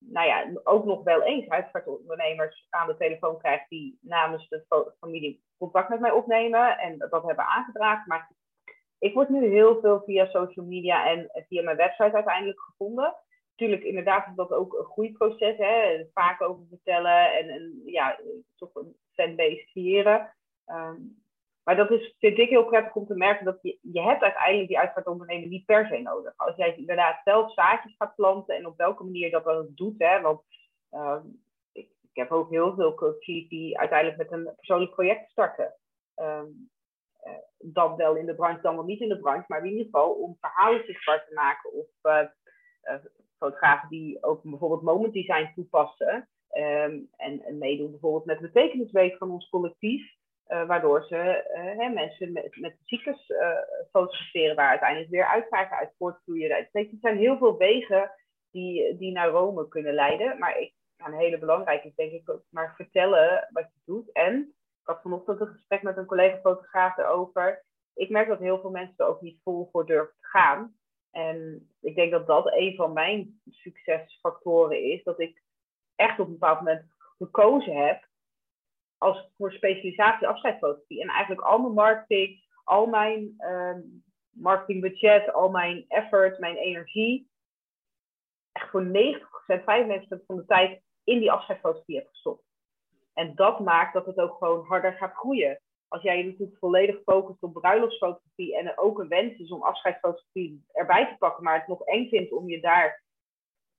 nou ja, ook nog wel eens uitvaartondernemers aan de telefoon krijg die namens de familie contact met mij opnemen en dat hebben aangedragen. Maar ik word nu heel veel via social media en via mijn website uiteindelijk gevonden. Natuurlijk, inderdaad is dat ook een groeiproces. Vaak over vertellen en, en ja, toch een fanbase creëren. Um, maar dat is, vind ik heel prettig om te merken dat je, je hebt uiteindelijk die uitvaartondernemer niet per se nodig. Als jij inderdaad zelf zaadjes gaat planten en op welke manier dat dan doet. Hè, want uh, ik, ik, heb ook heel veel coaches die uiteindelijk met een persoonlijk project starten. Um, dan wel in de branche, dan wel niet in de branche. Maar in ieder geval om verhalen zichtbaar te maken. Of uh, fotografen die ook bijvoorbeeld moment design toepassen. En, en meedoen bijvoorbeeld met de betekenisweek van ons collectief. Uh, waardoor ze uh, hè, mensen met, met ziektes uh, fotograferen, waar uiteindelijk weer uitvaarten uit voortvloeien. Het zijn heel veel wegen die, die naar Rome kunnen leiden. Maar ik, een hele belangrijke is denk ik ook maar vertellen wat je doet. En ik had vanochtend een gesprek met een collega-fotograaf erover. Ik merk dat heel veel mensen er ook niet vol voor durven te gaan. En ik denk dat dat een van mijn succesfactoren is. Dat ik echt op een bepaald moment gekozen heb als voor specialisatie afscheidsfotografie. En eigenlijk al mijn marketing, al mijn uh, marketingbudget, al mijn effort, mijn energie, echt voor 90%, 95% van de tijd in die afscheidsfotografie heb gestopt. En dat maakt dat het ook gewoon harder gaat groeien. Als jij je natuurlijk volledig focust op bruiloftsfotografie en er ook een wens is om afscheidsfotografie erbij te pakken, maar het nog eng vindt om je daar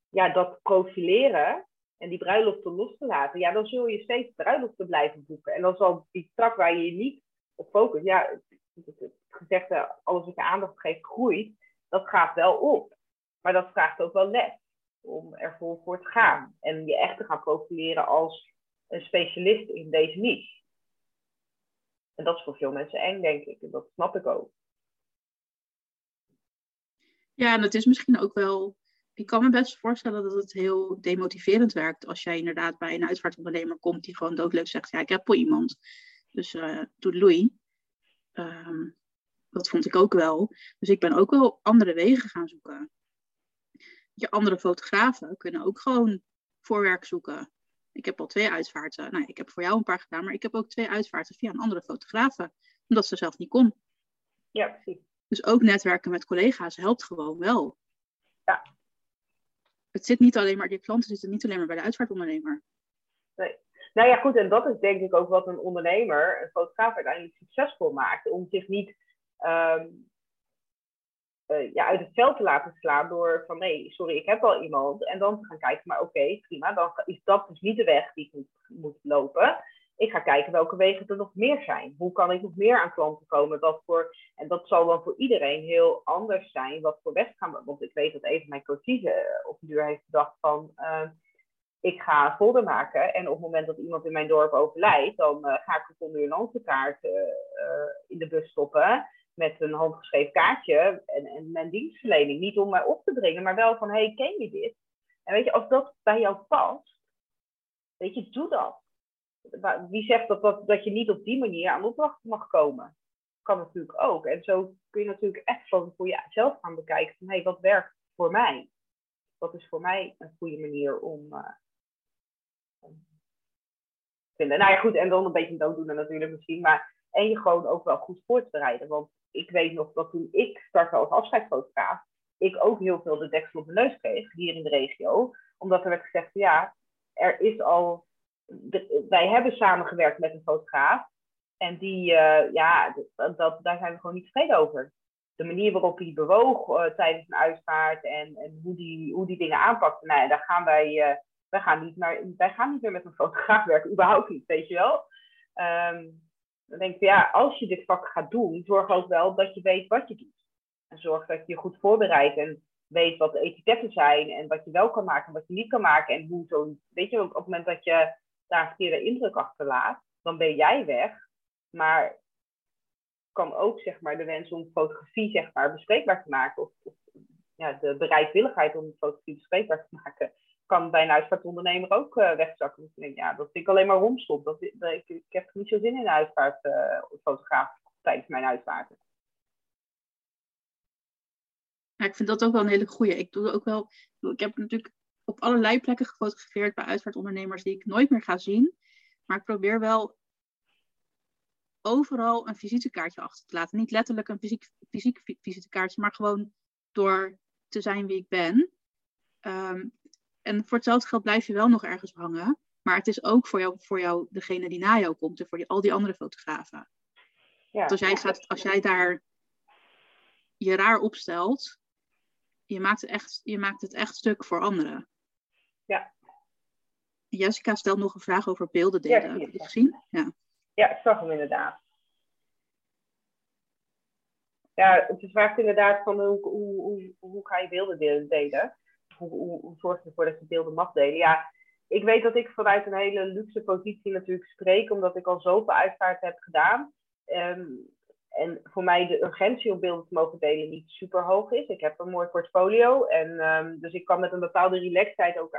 ja, dat profileren, en die bruiloften los te laten, ja, dan zul je steeds bruiloften blijven boeken. En dan zal die tak waar je niet op focust, ja, het gezegde, alles wat je aandacht geeft groeit, dat gaat wel op. Maar dat vraagt ook wel les om er vol voor te gaan. En je echt te gaan profileren als een specialist in deze niche. En dat is voor veel mensen eng, denk ik. En dat snap ik ook. Ja, en het is misschien ook wel ik kan me best voorstellen dat het heel demotiverend werkt als jij inderdaad bij een uitvaartondernemer komt die gewoon doodleuk zegt, ja, ik heb voor iemand. Dus uh, doe Louis. Um, dat vond ik ook wel. Dus ik ben ook wel andere wegen gaan zoeken. Je andere fotografen kunnen ook gewoon voorwerk zoeken. Ik heb al twee uitvaarten. Nou, ik heb voor jou een paar gedaan, maar ik heb ook twee uitvaarten via een andere fotografen. Omdat ze zelf niet kon. Ja, precies. Dus ook netwerken met collega's helpt gewoon wel. Ja, het zit niet alleen maar, die klanten zitten niet alleen maar bij de uitvaartondernemer. Nee. Nou ja, goed, en dat is denk ik ook wat een ondernemer, een fotograaf uiteindelijk succesvol maakt. Om zich niet um, uh, ja, uit het veld te laten slaan door van nee, sorry, ik heb al iemand. En dan te gaan kijken, maar oké, prima, dan is dat dus niet de weg die ik moet, moet lopen ik ga kijken welke wegen er nog meer zijn. Hoe kan ik nog meer aan klanten komen? Wat voor, en dat zal dan voor iedereen heel anders zijn. Wat voor weg gaan we? Want ik weet dat even mijn coaches uh, op de duur heeft gedacht van... Uh, ik ga folder maken en op het moment dat iemand in mijn dorp overlijdt... dan uh, ga ik een condolencekaart in de bus stoppen... met een handgeschreven kaartje en, en mijn dienstverlening. Niet om mij op te dringen, maar wel van... hey, ken je dit? En weet je, als dat bij jou past... Weet je, doe dat wie zegt dat, dat, dat je niet op die manier aan opdrachten mag komen? Kan natuurlijk ook. En zo kun je natuurlijk echt van voor jezelf gaan bekijken van hé, hey, wat werkt voor mij? Wat is voor mij een goede manier om uh, vinden? Nou ja, goed, en dan een beetje dooddoener natuurlijk misschien, maar en je gewoon ook wel goed voor te bereiden. Want ik weet nog dat toen ik startte als afscheidsfotograaf, ik ook heel veel de deksel op mijn neus kreeg hier in de regio. Omdat er werd gezegd, ja, er is al wij hebben samengewerkt met een fotograaf. En die, uh, ja, dat, daar zijn we gewoon niet tevreden over. De manier waarop hij bewoog uh, tijdens een uitvaart en, en hoe, die, hoe die dingen aanpakte. Nou, daar gaan wij, uh, wij, gaan niet naar, wij gaan niet meer met een fotograaf werken, überhaupt niet, weet je wel. Um, dan denk ik, ja, als je dit vak gaat doen, zorg ook wel dat je weet wat je doet. En zorg dat je je goed voorbereidt en weet wat de etiketten zijn en wat je wel kan maken en wat je niet kan maken. En hoe zo'n, weet je, op het moment dat je daar een verkeerde indruk achterlaat, dan ben jij weg. Maar kan ook zeg maar, de wens om fotografie zeg maar, bespreekbaar te maken, of, ja, de bereidwilligheid om fotografie bespreekbaar te maken, kan bij een uitvaartondernemer ook uh, wegzakken. Dus denk, ja, dat vind ik alleen maar romstop. Dat, ik, ik heb niet zo zin in een uh, tijdens mijn uitvaarten. Ja, ik vind dat ook wel een hele goede. Ik doe ook wel. Ik heb natuurlijk op allerlei plekken gefotografeerd bij uitvaartondernemers die ik nooit meer ga zien. Maar ik probeer wel overal een visitekaartje achter te laten. Niet letterlijk een fysiek, fysiek visitekaartje, maar gewoon door te zijn wie ik ben. Ehm, en voor hetzelfde geld blijf je wel nog ergens hangen. Maar het is ook voor jou, voor jou degene die na jou komt en voor die, al die andere fotografen. Ja. als, jij gaat, als jij daar je raar opstelt, je maakt het echt, je maakt het echt stuk voor anderen. Ja. Jessica stelt nog een vraag over beelden delen. Heb je het gezien? Ja. ja, ik zag hem inderdaad. Ja, het vraagt inderdaad van hoe, hoe, hoe, hoe ga je beelden delen? Hoe, hoe, hoe zorg je ervoor dat je beelden mag delen? Ja, ik weet dat ik vanuit een hele luxe positie natuurlijk spreek, omdat ik al zoveel uitvaart heb gedaan. Ehm, en voor mij de urgentie om beelden te mogen delen niet super hoog is. Ik heb een mooi portfolio. En um, dus ik kan met een bepaalde relaxedheid ook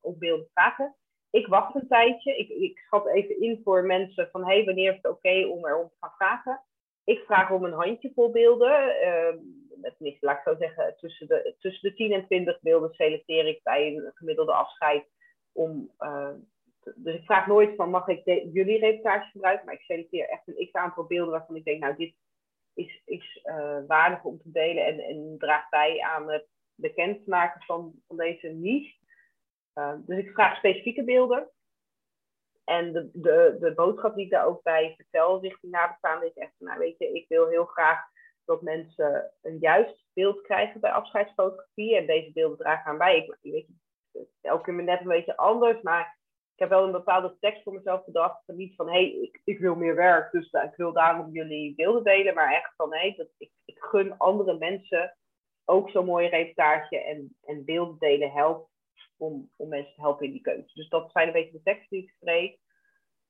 op beelden vragen. Ik wacht een tijdje. Ik, ik schat even in voor mensen van hey, wanneer is het oké om erom te gaan vragen. Ik vraag om een handjevol beelden. Uh, tenminste, laat ik zo zeggen, tussen de, tussen de 10 en 20 beelden selecteer ik bij een gemiddelde afscheid. Om, uh, dus ik vraag nooit van mag ik jullie reportage gebruiken, maar ik selecteer echt een x aantal beelden waarvan ik denk, nou dit is, is uh, waardig om te delen en, en draagt bij aan het bekendmaken van, van deze niche. Uh, dus ik vraag specifieke beelden. En de, de, de boodschap die ik daar ook bij vertel richting nabestaanden is echt, nou weet je, ik wil heel graag dat mensen een juist beeld krijgen bij afscheidsfotografie. En deze beelden dragen aan bij. Ik, weet je, elke keer net een beetje anders, maar heb wel een bepaalde tekst voor mezelf bedacht. Van niet van, hé, hey, ik, ik wil meer werk, dus ik wil daarom jullie beelden delen. Maar echt van, hé, dat ik, ik gun andere mensen ook zo'n mooie reportage en, en beelden delen helpt om, om mensen te helpen in die keuze. Dus dat zijn een beetje de teksten die ik spreek.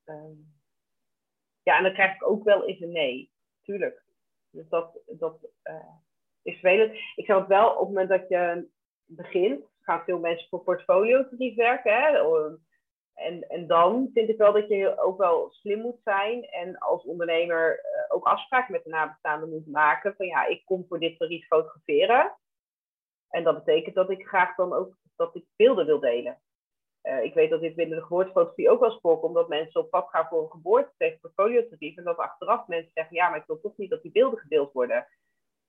Ehm, ja, en dan krijg ik ook wel eens een nee. Tuurlijk. Dus dat, dat uh, is vervelend. Ik zou het wel, op het moment dat je begint, gaan veel mensen voor portfolio werken. Hè? En, en dan vind ik wel dat je ook wel slim moet zijn en als ondernemer uh, ook afspraken met de nabestaanden moet maken. Van ja, ik kom voor dit tarief fotograferen. En dat betekent dat ik graag dan ook dat ik beelden wil delen. Uh, ik weet dat dit binnen de geboortefotografie ook wel voorkomt, omdat mensen op pad gaan voor een geboorte tegen portfoliotarief. En dat achteraf mensen zeggen, ja, maar ik wil toch niet dat die beelden gedeeld worden.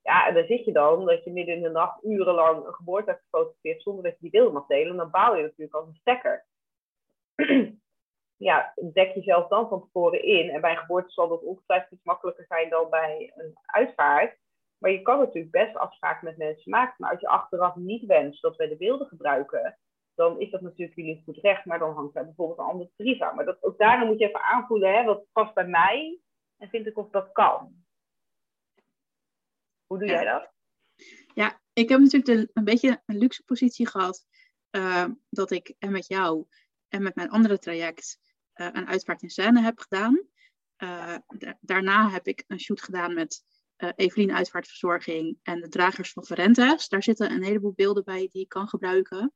Ja, en dan zit je dan, dat je midden in de nacht urenlang een geboorte hebt gefotografeerd zonder dat je die beelden mag delen. En dan baal je natuurlijk als een stekker. ja, dek jezelf dan van tevoren in. En bij een geboorte zal dat ongetwijfeld iets makkelijker zijn dan bij een uitvaart. Maar je kan natuurlijk best afspraken met mensen maken. Maar als je achteraf niet wenst dat wij de beelden gebruiken, dan is dat natuurlijk jullie goed recht. Maar dan hangt daar bijvoorbeeld een andere tarief aan. Maar dat, ook daarin moet je even aanvoelen, hè, wat past bij mij en vind ik of dat kan. Hoe doe jij dat? Ja, ik heb natuurlijk een beetje een luxe positie gehad. Uh, dat ik en met jou en met mijn andere traject uh, een uitvaart in scène heb gedaan. Uh, daarna heb ik een shoot gedaan met uh, Evelien Uitvaartverzorging en de dragers van Verentes. Daar zitten een heleboel beelden bij die ik kan gebruiken.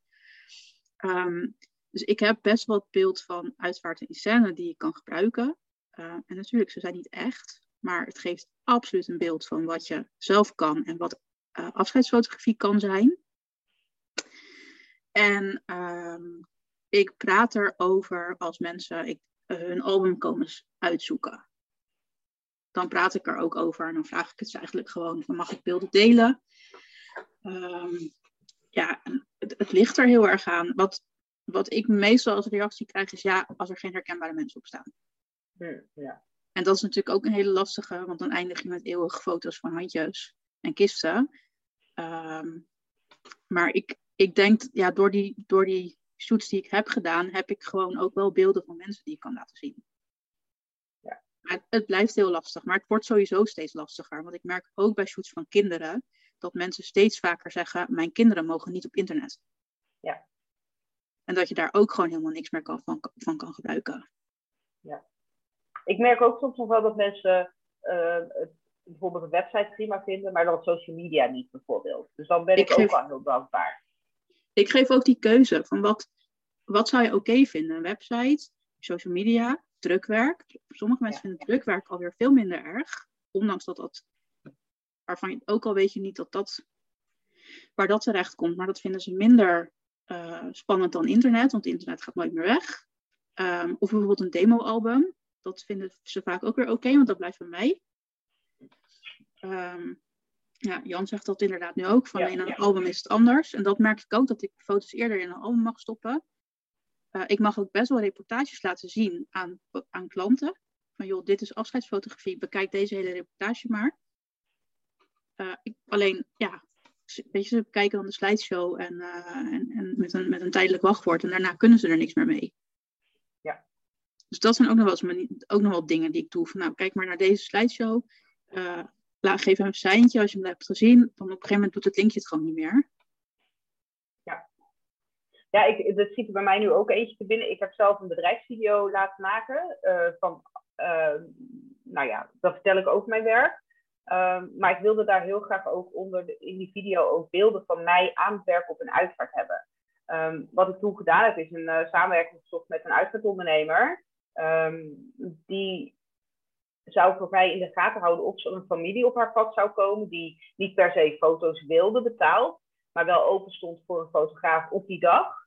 Um, dus ik heb best wel beeld van uitvaarten in scène die ik kan gebruiken. en natuurlijk, ze zijn niet echt, maar het geeft absoluut een beeld van wat je zelf kan en wat afscheidsfotografie kan zijn. En um, ik praat erover als mensen ik, uh, hun album komen uitzoeken. Dan praat ik er ook over en dan vraag ik het ze eigenlijk gewoon van mag ik beelden delen? Um, ja, het, het, ligt er heel erg aan. Wat, wat ik meestal als reactie krijg is ja, als er geen herkenbare mensen op staan. Ja. En dat is natuurlijk ook een hele lastige, want dan eindig je met eeuwige foto's van handjes en kisten. Um, maar ik, ik denk, ja, door die, door die shoots die ik heb gedaan, heb ik gewoon ook wel beelden van mensen die ik kan laten zien. Ja. Het, het, blijft heel lastig, maar het wordt sowieso steeds lastiger. Want ik merk ook bij shoots van kinderen dat mensen steeds vaker zeggen: Mijn kinderen mogen niet op internet. Ja. En dat je daar ook gewoon helemaal niks meer kan, van, van kan gebruiken. Ja. Ik merk ook soms nog wel dat mensen uh, het, bijvoorbeeld een website prima vinden, maar dan social media niet bijvoorbeeld. Dus dan ben ik, ik ook wel heel dankbaar ik geef ook die keuze van wat, wat zou je oké vinden? Een website, social media, drukwerk. Sommige mensen vinden drukwerk alweer veel minder erg. Ondanks dat dat, waarvan je ook al weet je niet dat dat, waar dat terecht komt. Maar dat vinden ze minder spannend dan internet, want internet gaat nooit meer weg. Ehm, of bijvoorbeeld een demo-album. Dat vinden ze vaak ook weer oké, want dat blijft bij mij. Um, ja, Jan zegt dat inderdaad nu ook. Van in een album is het anders. En dat merk ik ook, dat ik foto's eerder in een album mag stoppen. Uh, ik mag ook best wel reportages laten zien aan, aan klanten. Van joh, dit is afscheidsfotografie, bekijk deze hele reportage maar. Uh, ik, alleen, ja, weet je, ze bekijken dan de slideshow en, uh, en, en met, een, met een tijdelijk wachtwoord. En daarna kunnen ze er niks meer mee. Ja. Dus dat zijn ook nog wel, eens, ook nog wel dingen die ik doe. Van, nou, kijk maar naar deze slideshow. Uh, geef een seintje als je hem hebt gezien. Dan op een gegeven moment doet het linkje het gewoon niet meer. Ja, ja ik, dat ziet er bij mij nu ook eentje te binnen. Ik heb zelf een bedrijfsvideo laten maken. Uh, van, uh, nou ja, dat vertel ik over mijn werk. Uh, maar ik wilde daar heel graag ook onder de, in die video ook beelden van mij aan het werk op een uitvaart hebben. Um, wat ik toen gedaan heb, is een uh, samenwerking gezocht met een uitvaartondernemer. Um, die zou voor mij in de gaten houden of zo'n familie op haar pad zou komen die niet per se foto's wilde betaald, maar wel open stond voor een fotograaf op die dag.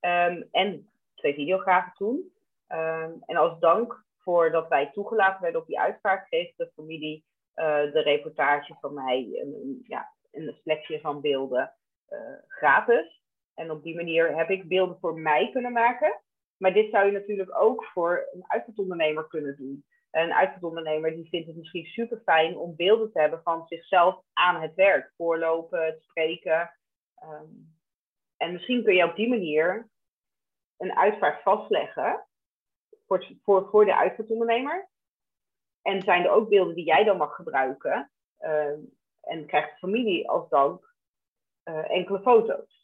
Um, en twee videografen toen. Um, en als dank voor dat wij toegelaten werden op die uitvaart, kreeg de familie uh, de reportage van mij, een, ja, een selectie van beelden uh, gratis. En op die manier heb ik beelden voor mij kunnen maken. Maar dit zou je natuurlijk ook voor een uitvaartondernemer kunnen doen een uitvaartondernemer die vindt het misschien super fijn om beelden te hebben van zichzelf aan het werk. Voorlopen, spreken. Um, en misschien kun je op die manier een uitvaart vastleggen voor, voor, voor de uitvaartondernemer. En zijn er ook beelden die jij dan mag gebruiken. Um, en krijgt de familie als dank uh, enkele foto's.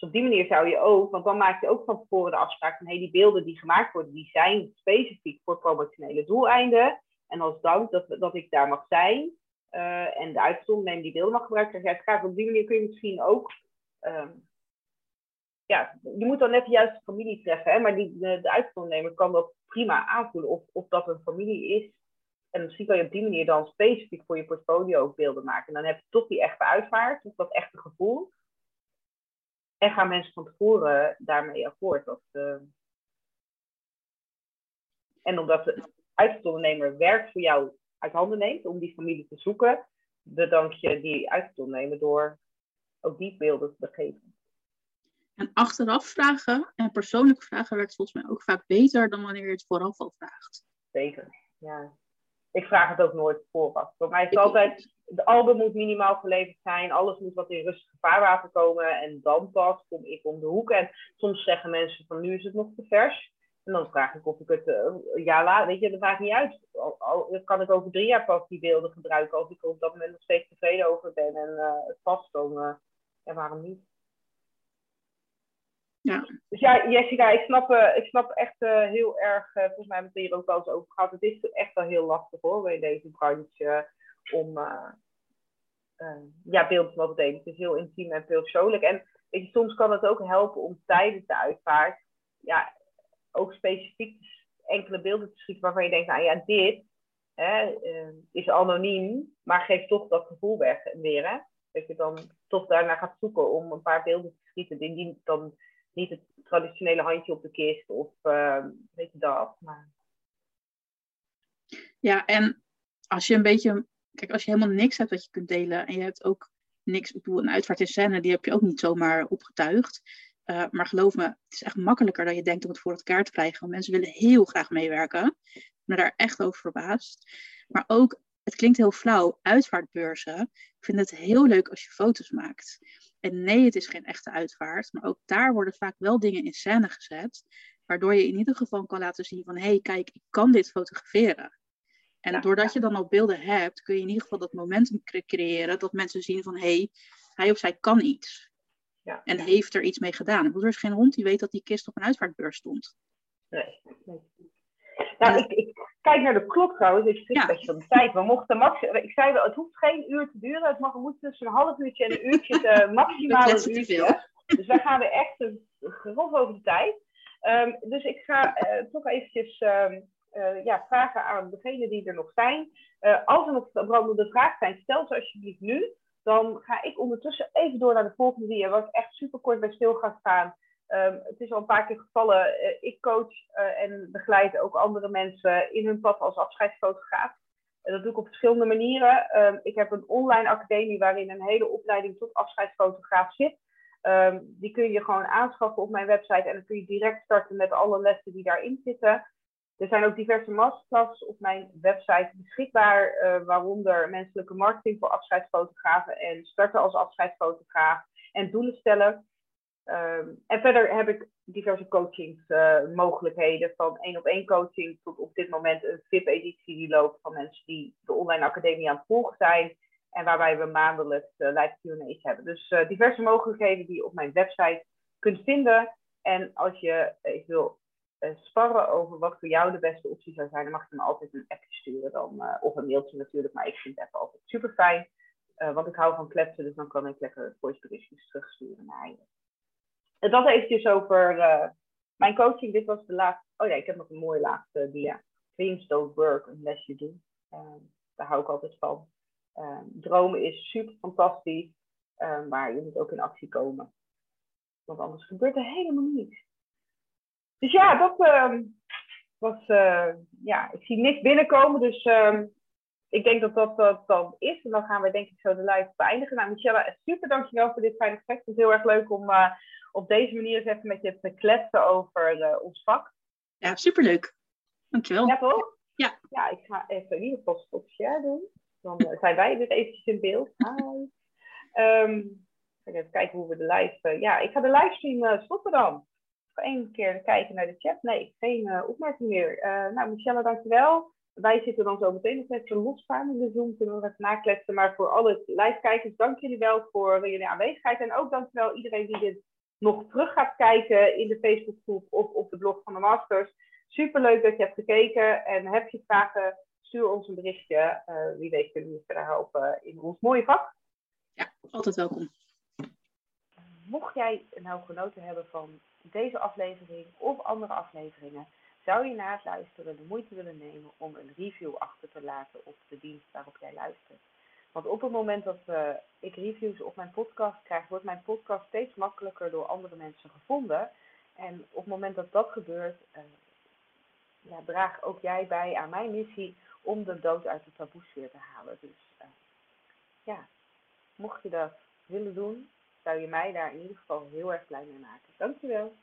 Dus op die manier zou je ook, want dan maak je ook van tevoren de afspraak van hey, die beelden die gemaakt worden, die zijn specifiek voor promotionele doeleinden. En als dank dat, dat ik daar mag zijn uh, en de uitzondering die beelden mag gebruiken, krijg je Op die manier kun je misschien ook, um, ja, je moet dan net de juiste familie treffen, hè, maar die, de, de uitzondering kan dat prima aanvoelen of, of dat een familie is. En misschien kan je op die manier dan specifiek voor je portfolio ook beelden maken. En dan heb je toch die echte uitvaart, of dat echte gevoel. En gaan mensen van tevoren daarmee akkoord. Dat, uh... En omdat de uitvaartondernemer werk voor jou uit handen neemt om die familie te zoeken, bedank je die uitvaartondernemer door ook die beelden te geven. En achteraf vragen en persoonlijk vragen werkt volgens mij ook vaak beter dan wanneer je het vooraf al vraagt. Zeker, ja. Ik vraag het ook nooit vooraf. Voor mij is het altijd de album moet minimaal geleverd zijn. Alles moet wat in rustig vaarwater komen. En dan pas kom ik om de hoek. En soms zeggen mensen van nu is het nog te vers. En dan vraag ik of ik het een jaar later, weet je, dat maakt niet uit. Al, al, kan ik over drie jaar pas die beelden gebruiken als ik er op dat moment nog steeds tevreden over ben en uh, het past, dan uh, ja, waarom niet? Ja. Dus ja, Jessica, ik snap, ik snap echt heel erg, volgens mij hebben we het hier ook wel eens over gehad. Het is echt wel heel lastig hoor, in deze branche om ja, beelden te. Het is heel intiem en veel persoonlijk. En weet je, soms kan het ook helpen om tijdens de uitvaart ja, ook specifiek enkele beelden te schieten waarvan je denkt, nou ja, dit hè, is anoniem, maar geeft toch dat gevoel weg weer. Hè? Dat je dan toch daarna gaat zoeken om een paar beelden te schieten. Die dan niet het traditionele handje op de kist of weet je dat. Maar... Ja, en als je een beetje kijk, als je helemaal niks hebt wat je kunt delen en je hebt ook niks, ik bedoel, een uitvaart in scène, die heb je ook niet zomaar opgetuigd. Uh, maar geloof me, het is echt makkelijker dan je denkt om het voor elkaar te krijgen. Want mensen willen heel graag meewerken. Ik ben daar echt over verbaasd. Maar ook, het klinkt heel flauw, uitvaartbeurzen. Ik vind het heel leuk als je foto's maakt. En nee, het is geen echte uitvaart. Maar ook daar worden vaak wel dingen in scène gezet. Waardoor je in ieder geval kan laten zien van... hé, hey, kijk, ik kan dit fotograferen. En doordat je dan al beelden hebt, kun je in ieder geval dat momentum creëren dat mensen zien van hé, hey, hij of zij kan iets. Ja. En heeft er iets mee gedaan. Ik er is geen hond die weet dat die kist op een uitvaartbeurs stond. Nee. Nou, ik, ik, kijk naar de klok trouwens. Ik zit ja. beetje van de tijd. We mochten max ik zei wel, het hoeft geen uur te duren. Het mag, moet tussen een half uurtje en een uurtje, te, maximaal een uurtje. Dus wij gaan weer echt grof over de tijd. Um, dus ik ga uh, toch eventjes um, uh, ja, vragen aan degenen die er nog zijn. Uh, als er nog brandende vragen zijn, stel ze alsjeblieft nu. Dan ga ik ondertussen even door naar de volgende dia, waar ik echt super kort bij stil ga staan. Ehm, het is al een paar keer gevallen. ik coach en begeleid ook andere mensen in hun pad als afscheidsfotograaf. dat doe ik op verschillende manieren. Ehm, ik heb een online academie waarin een hele opleiding tot afscheidsfotograaf zit. Ehm, die kun je gewoon aanschaffen op mijn website en dan kun je direct starten met alle lessen die daarin zitten. Er zijn ook diverse masterclasses op mijn website beschikbaar, uh, waaronder menselijke marketing voor afscheidsfotografen en starten als afscheidsfotograaf en doelen stellen. Ehm, en verder heb ik diverse coachingsmogelijkheden, uh, van één op één coaching tot op dit moment een VIP-editie die loopt van mensen die de online academie aan het volgen zijn en waarbij we maandelijks uh, live Q&A's hebben. Dus uh, diverse mogelijkheden die je op mijn website kunt vinden. En als je uh, wil sparren over wat voor jou de beste optie zou zijn, dan mag je me altijd een appje sturen. Dan, of een mailtje natuurlijk, maar ik vind het altijd super fijn. want ik hou van kletsen, dus dan kan ik lekker voice berichtjes terugsturen naar je. En dat eventjes over mijn coaching. Dit was de laatste. Oh ja, ik heb nog een mooie laatste dia. Dreams don't work unless you do. daar hou ik altijd van. Ehm, dromen is super fantastisch, ehm, maar je moet ook in actie komen. Want anders gebeurt er helemaal niets. Dus ja, dat ehm, was. Uh, ja, ik zie niks binnenkomen, dus ik denk dat dat, dat dan is. En dan gaan we denk ik zo de live beëindigen. Nou, Michelle, super dankjewel voor dit fijne gesprek. Het is heel erg leuk om uh, op deze manier eens even met je te kletsen over uh, ons vak. Ja, superleuk. Dankjewel. Ja, toch? Ja. Ja, ik ga even in ieder geval stop share doen. Dan eh, zijn wij dus eventjes in beeld. Hi. Um, even kijken hoe we de live... Ja, ik ga de livestream stoppen dan. Nog één keer kijken naar de chat. Nee, geen opmerking meer. nou, Michelle, dankjewel. Wij zitten dan zo meteen nog met z'n losstaan in de Zoom. Kunnen we even nakletsen. Maar voor alle live-kijkers, dank jullie wel voor jullie aanwezigheid. En ook dankjewel iedereen die dit nog terug gaat kijken in de Facebookgroep of op de blog van de Masters. Superleuk dat je hebt gekeken. En heb je vragen stuur ons een berichtje. Uh, wie weet kunnen we je verder helpen in ons mooie vak. Ja, altijd welkom. Mocht jij nou genoten hebben van deze aflevering of andere afleveringen, zou je na het luisteren de moeite willen nemen om een review achter te laten op de dienst waarop jij luistert. Want op het moment dat uh, ik reviews op mijn podcast krijg, wordt mijn podcast steeds makkelijker door andere mensen gevonden. En op het moment dat dat gebeurt, ja, draag ook jij bij aan mijn missie om de dood uit de taboesfeer te halen. Dus uh, ja, mocht je dat willen doen, zou je mij daar in ieder geval heel erg blij mee maken. Dankjewel.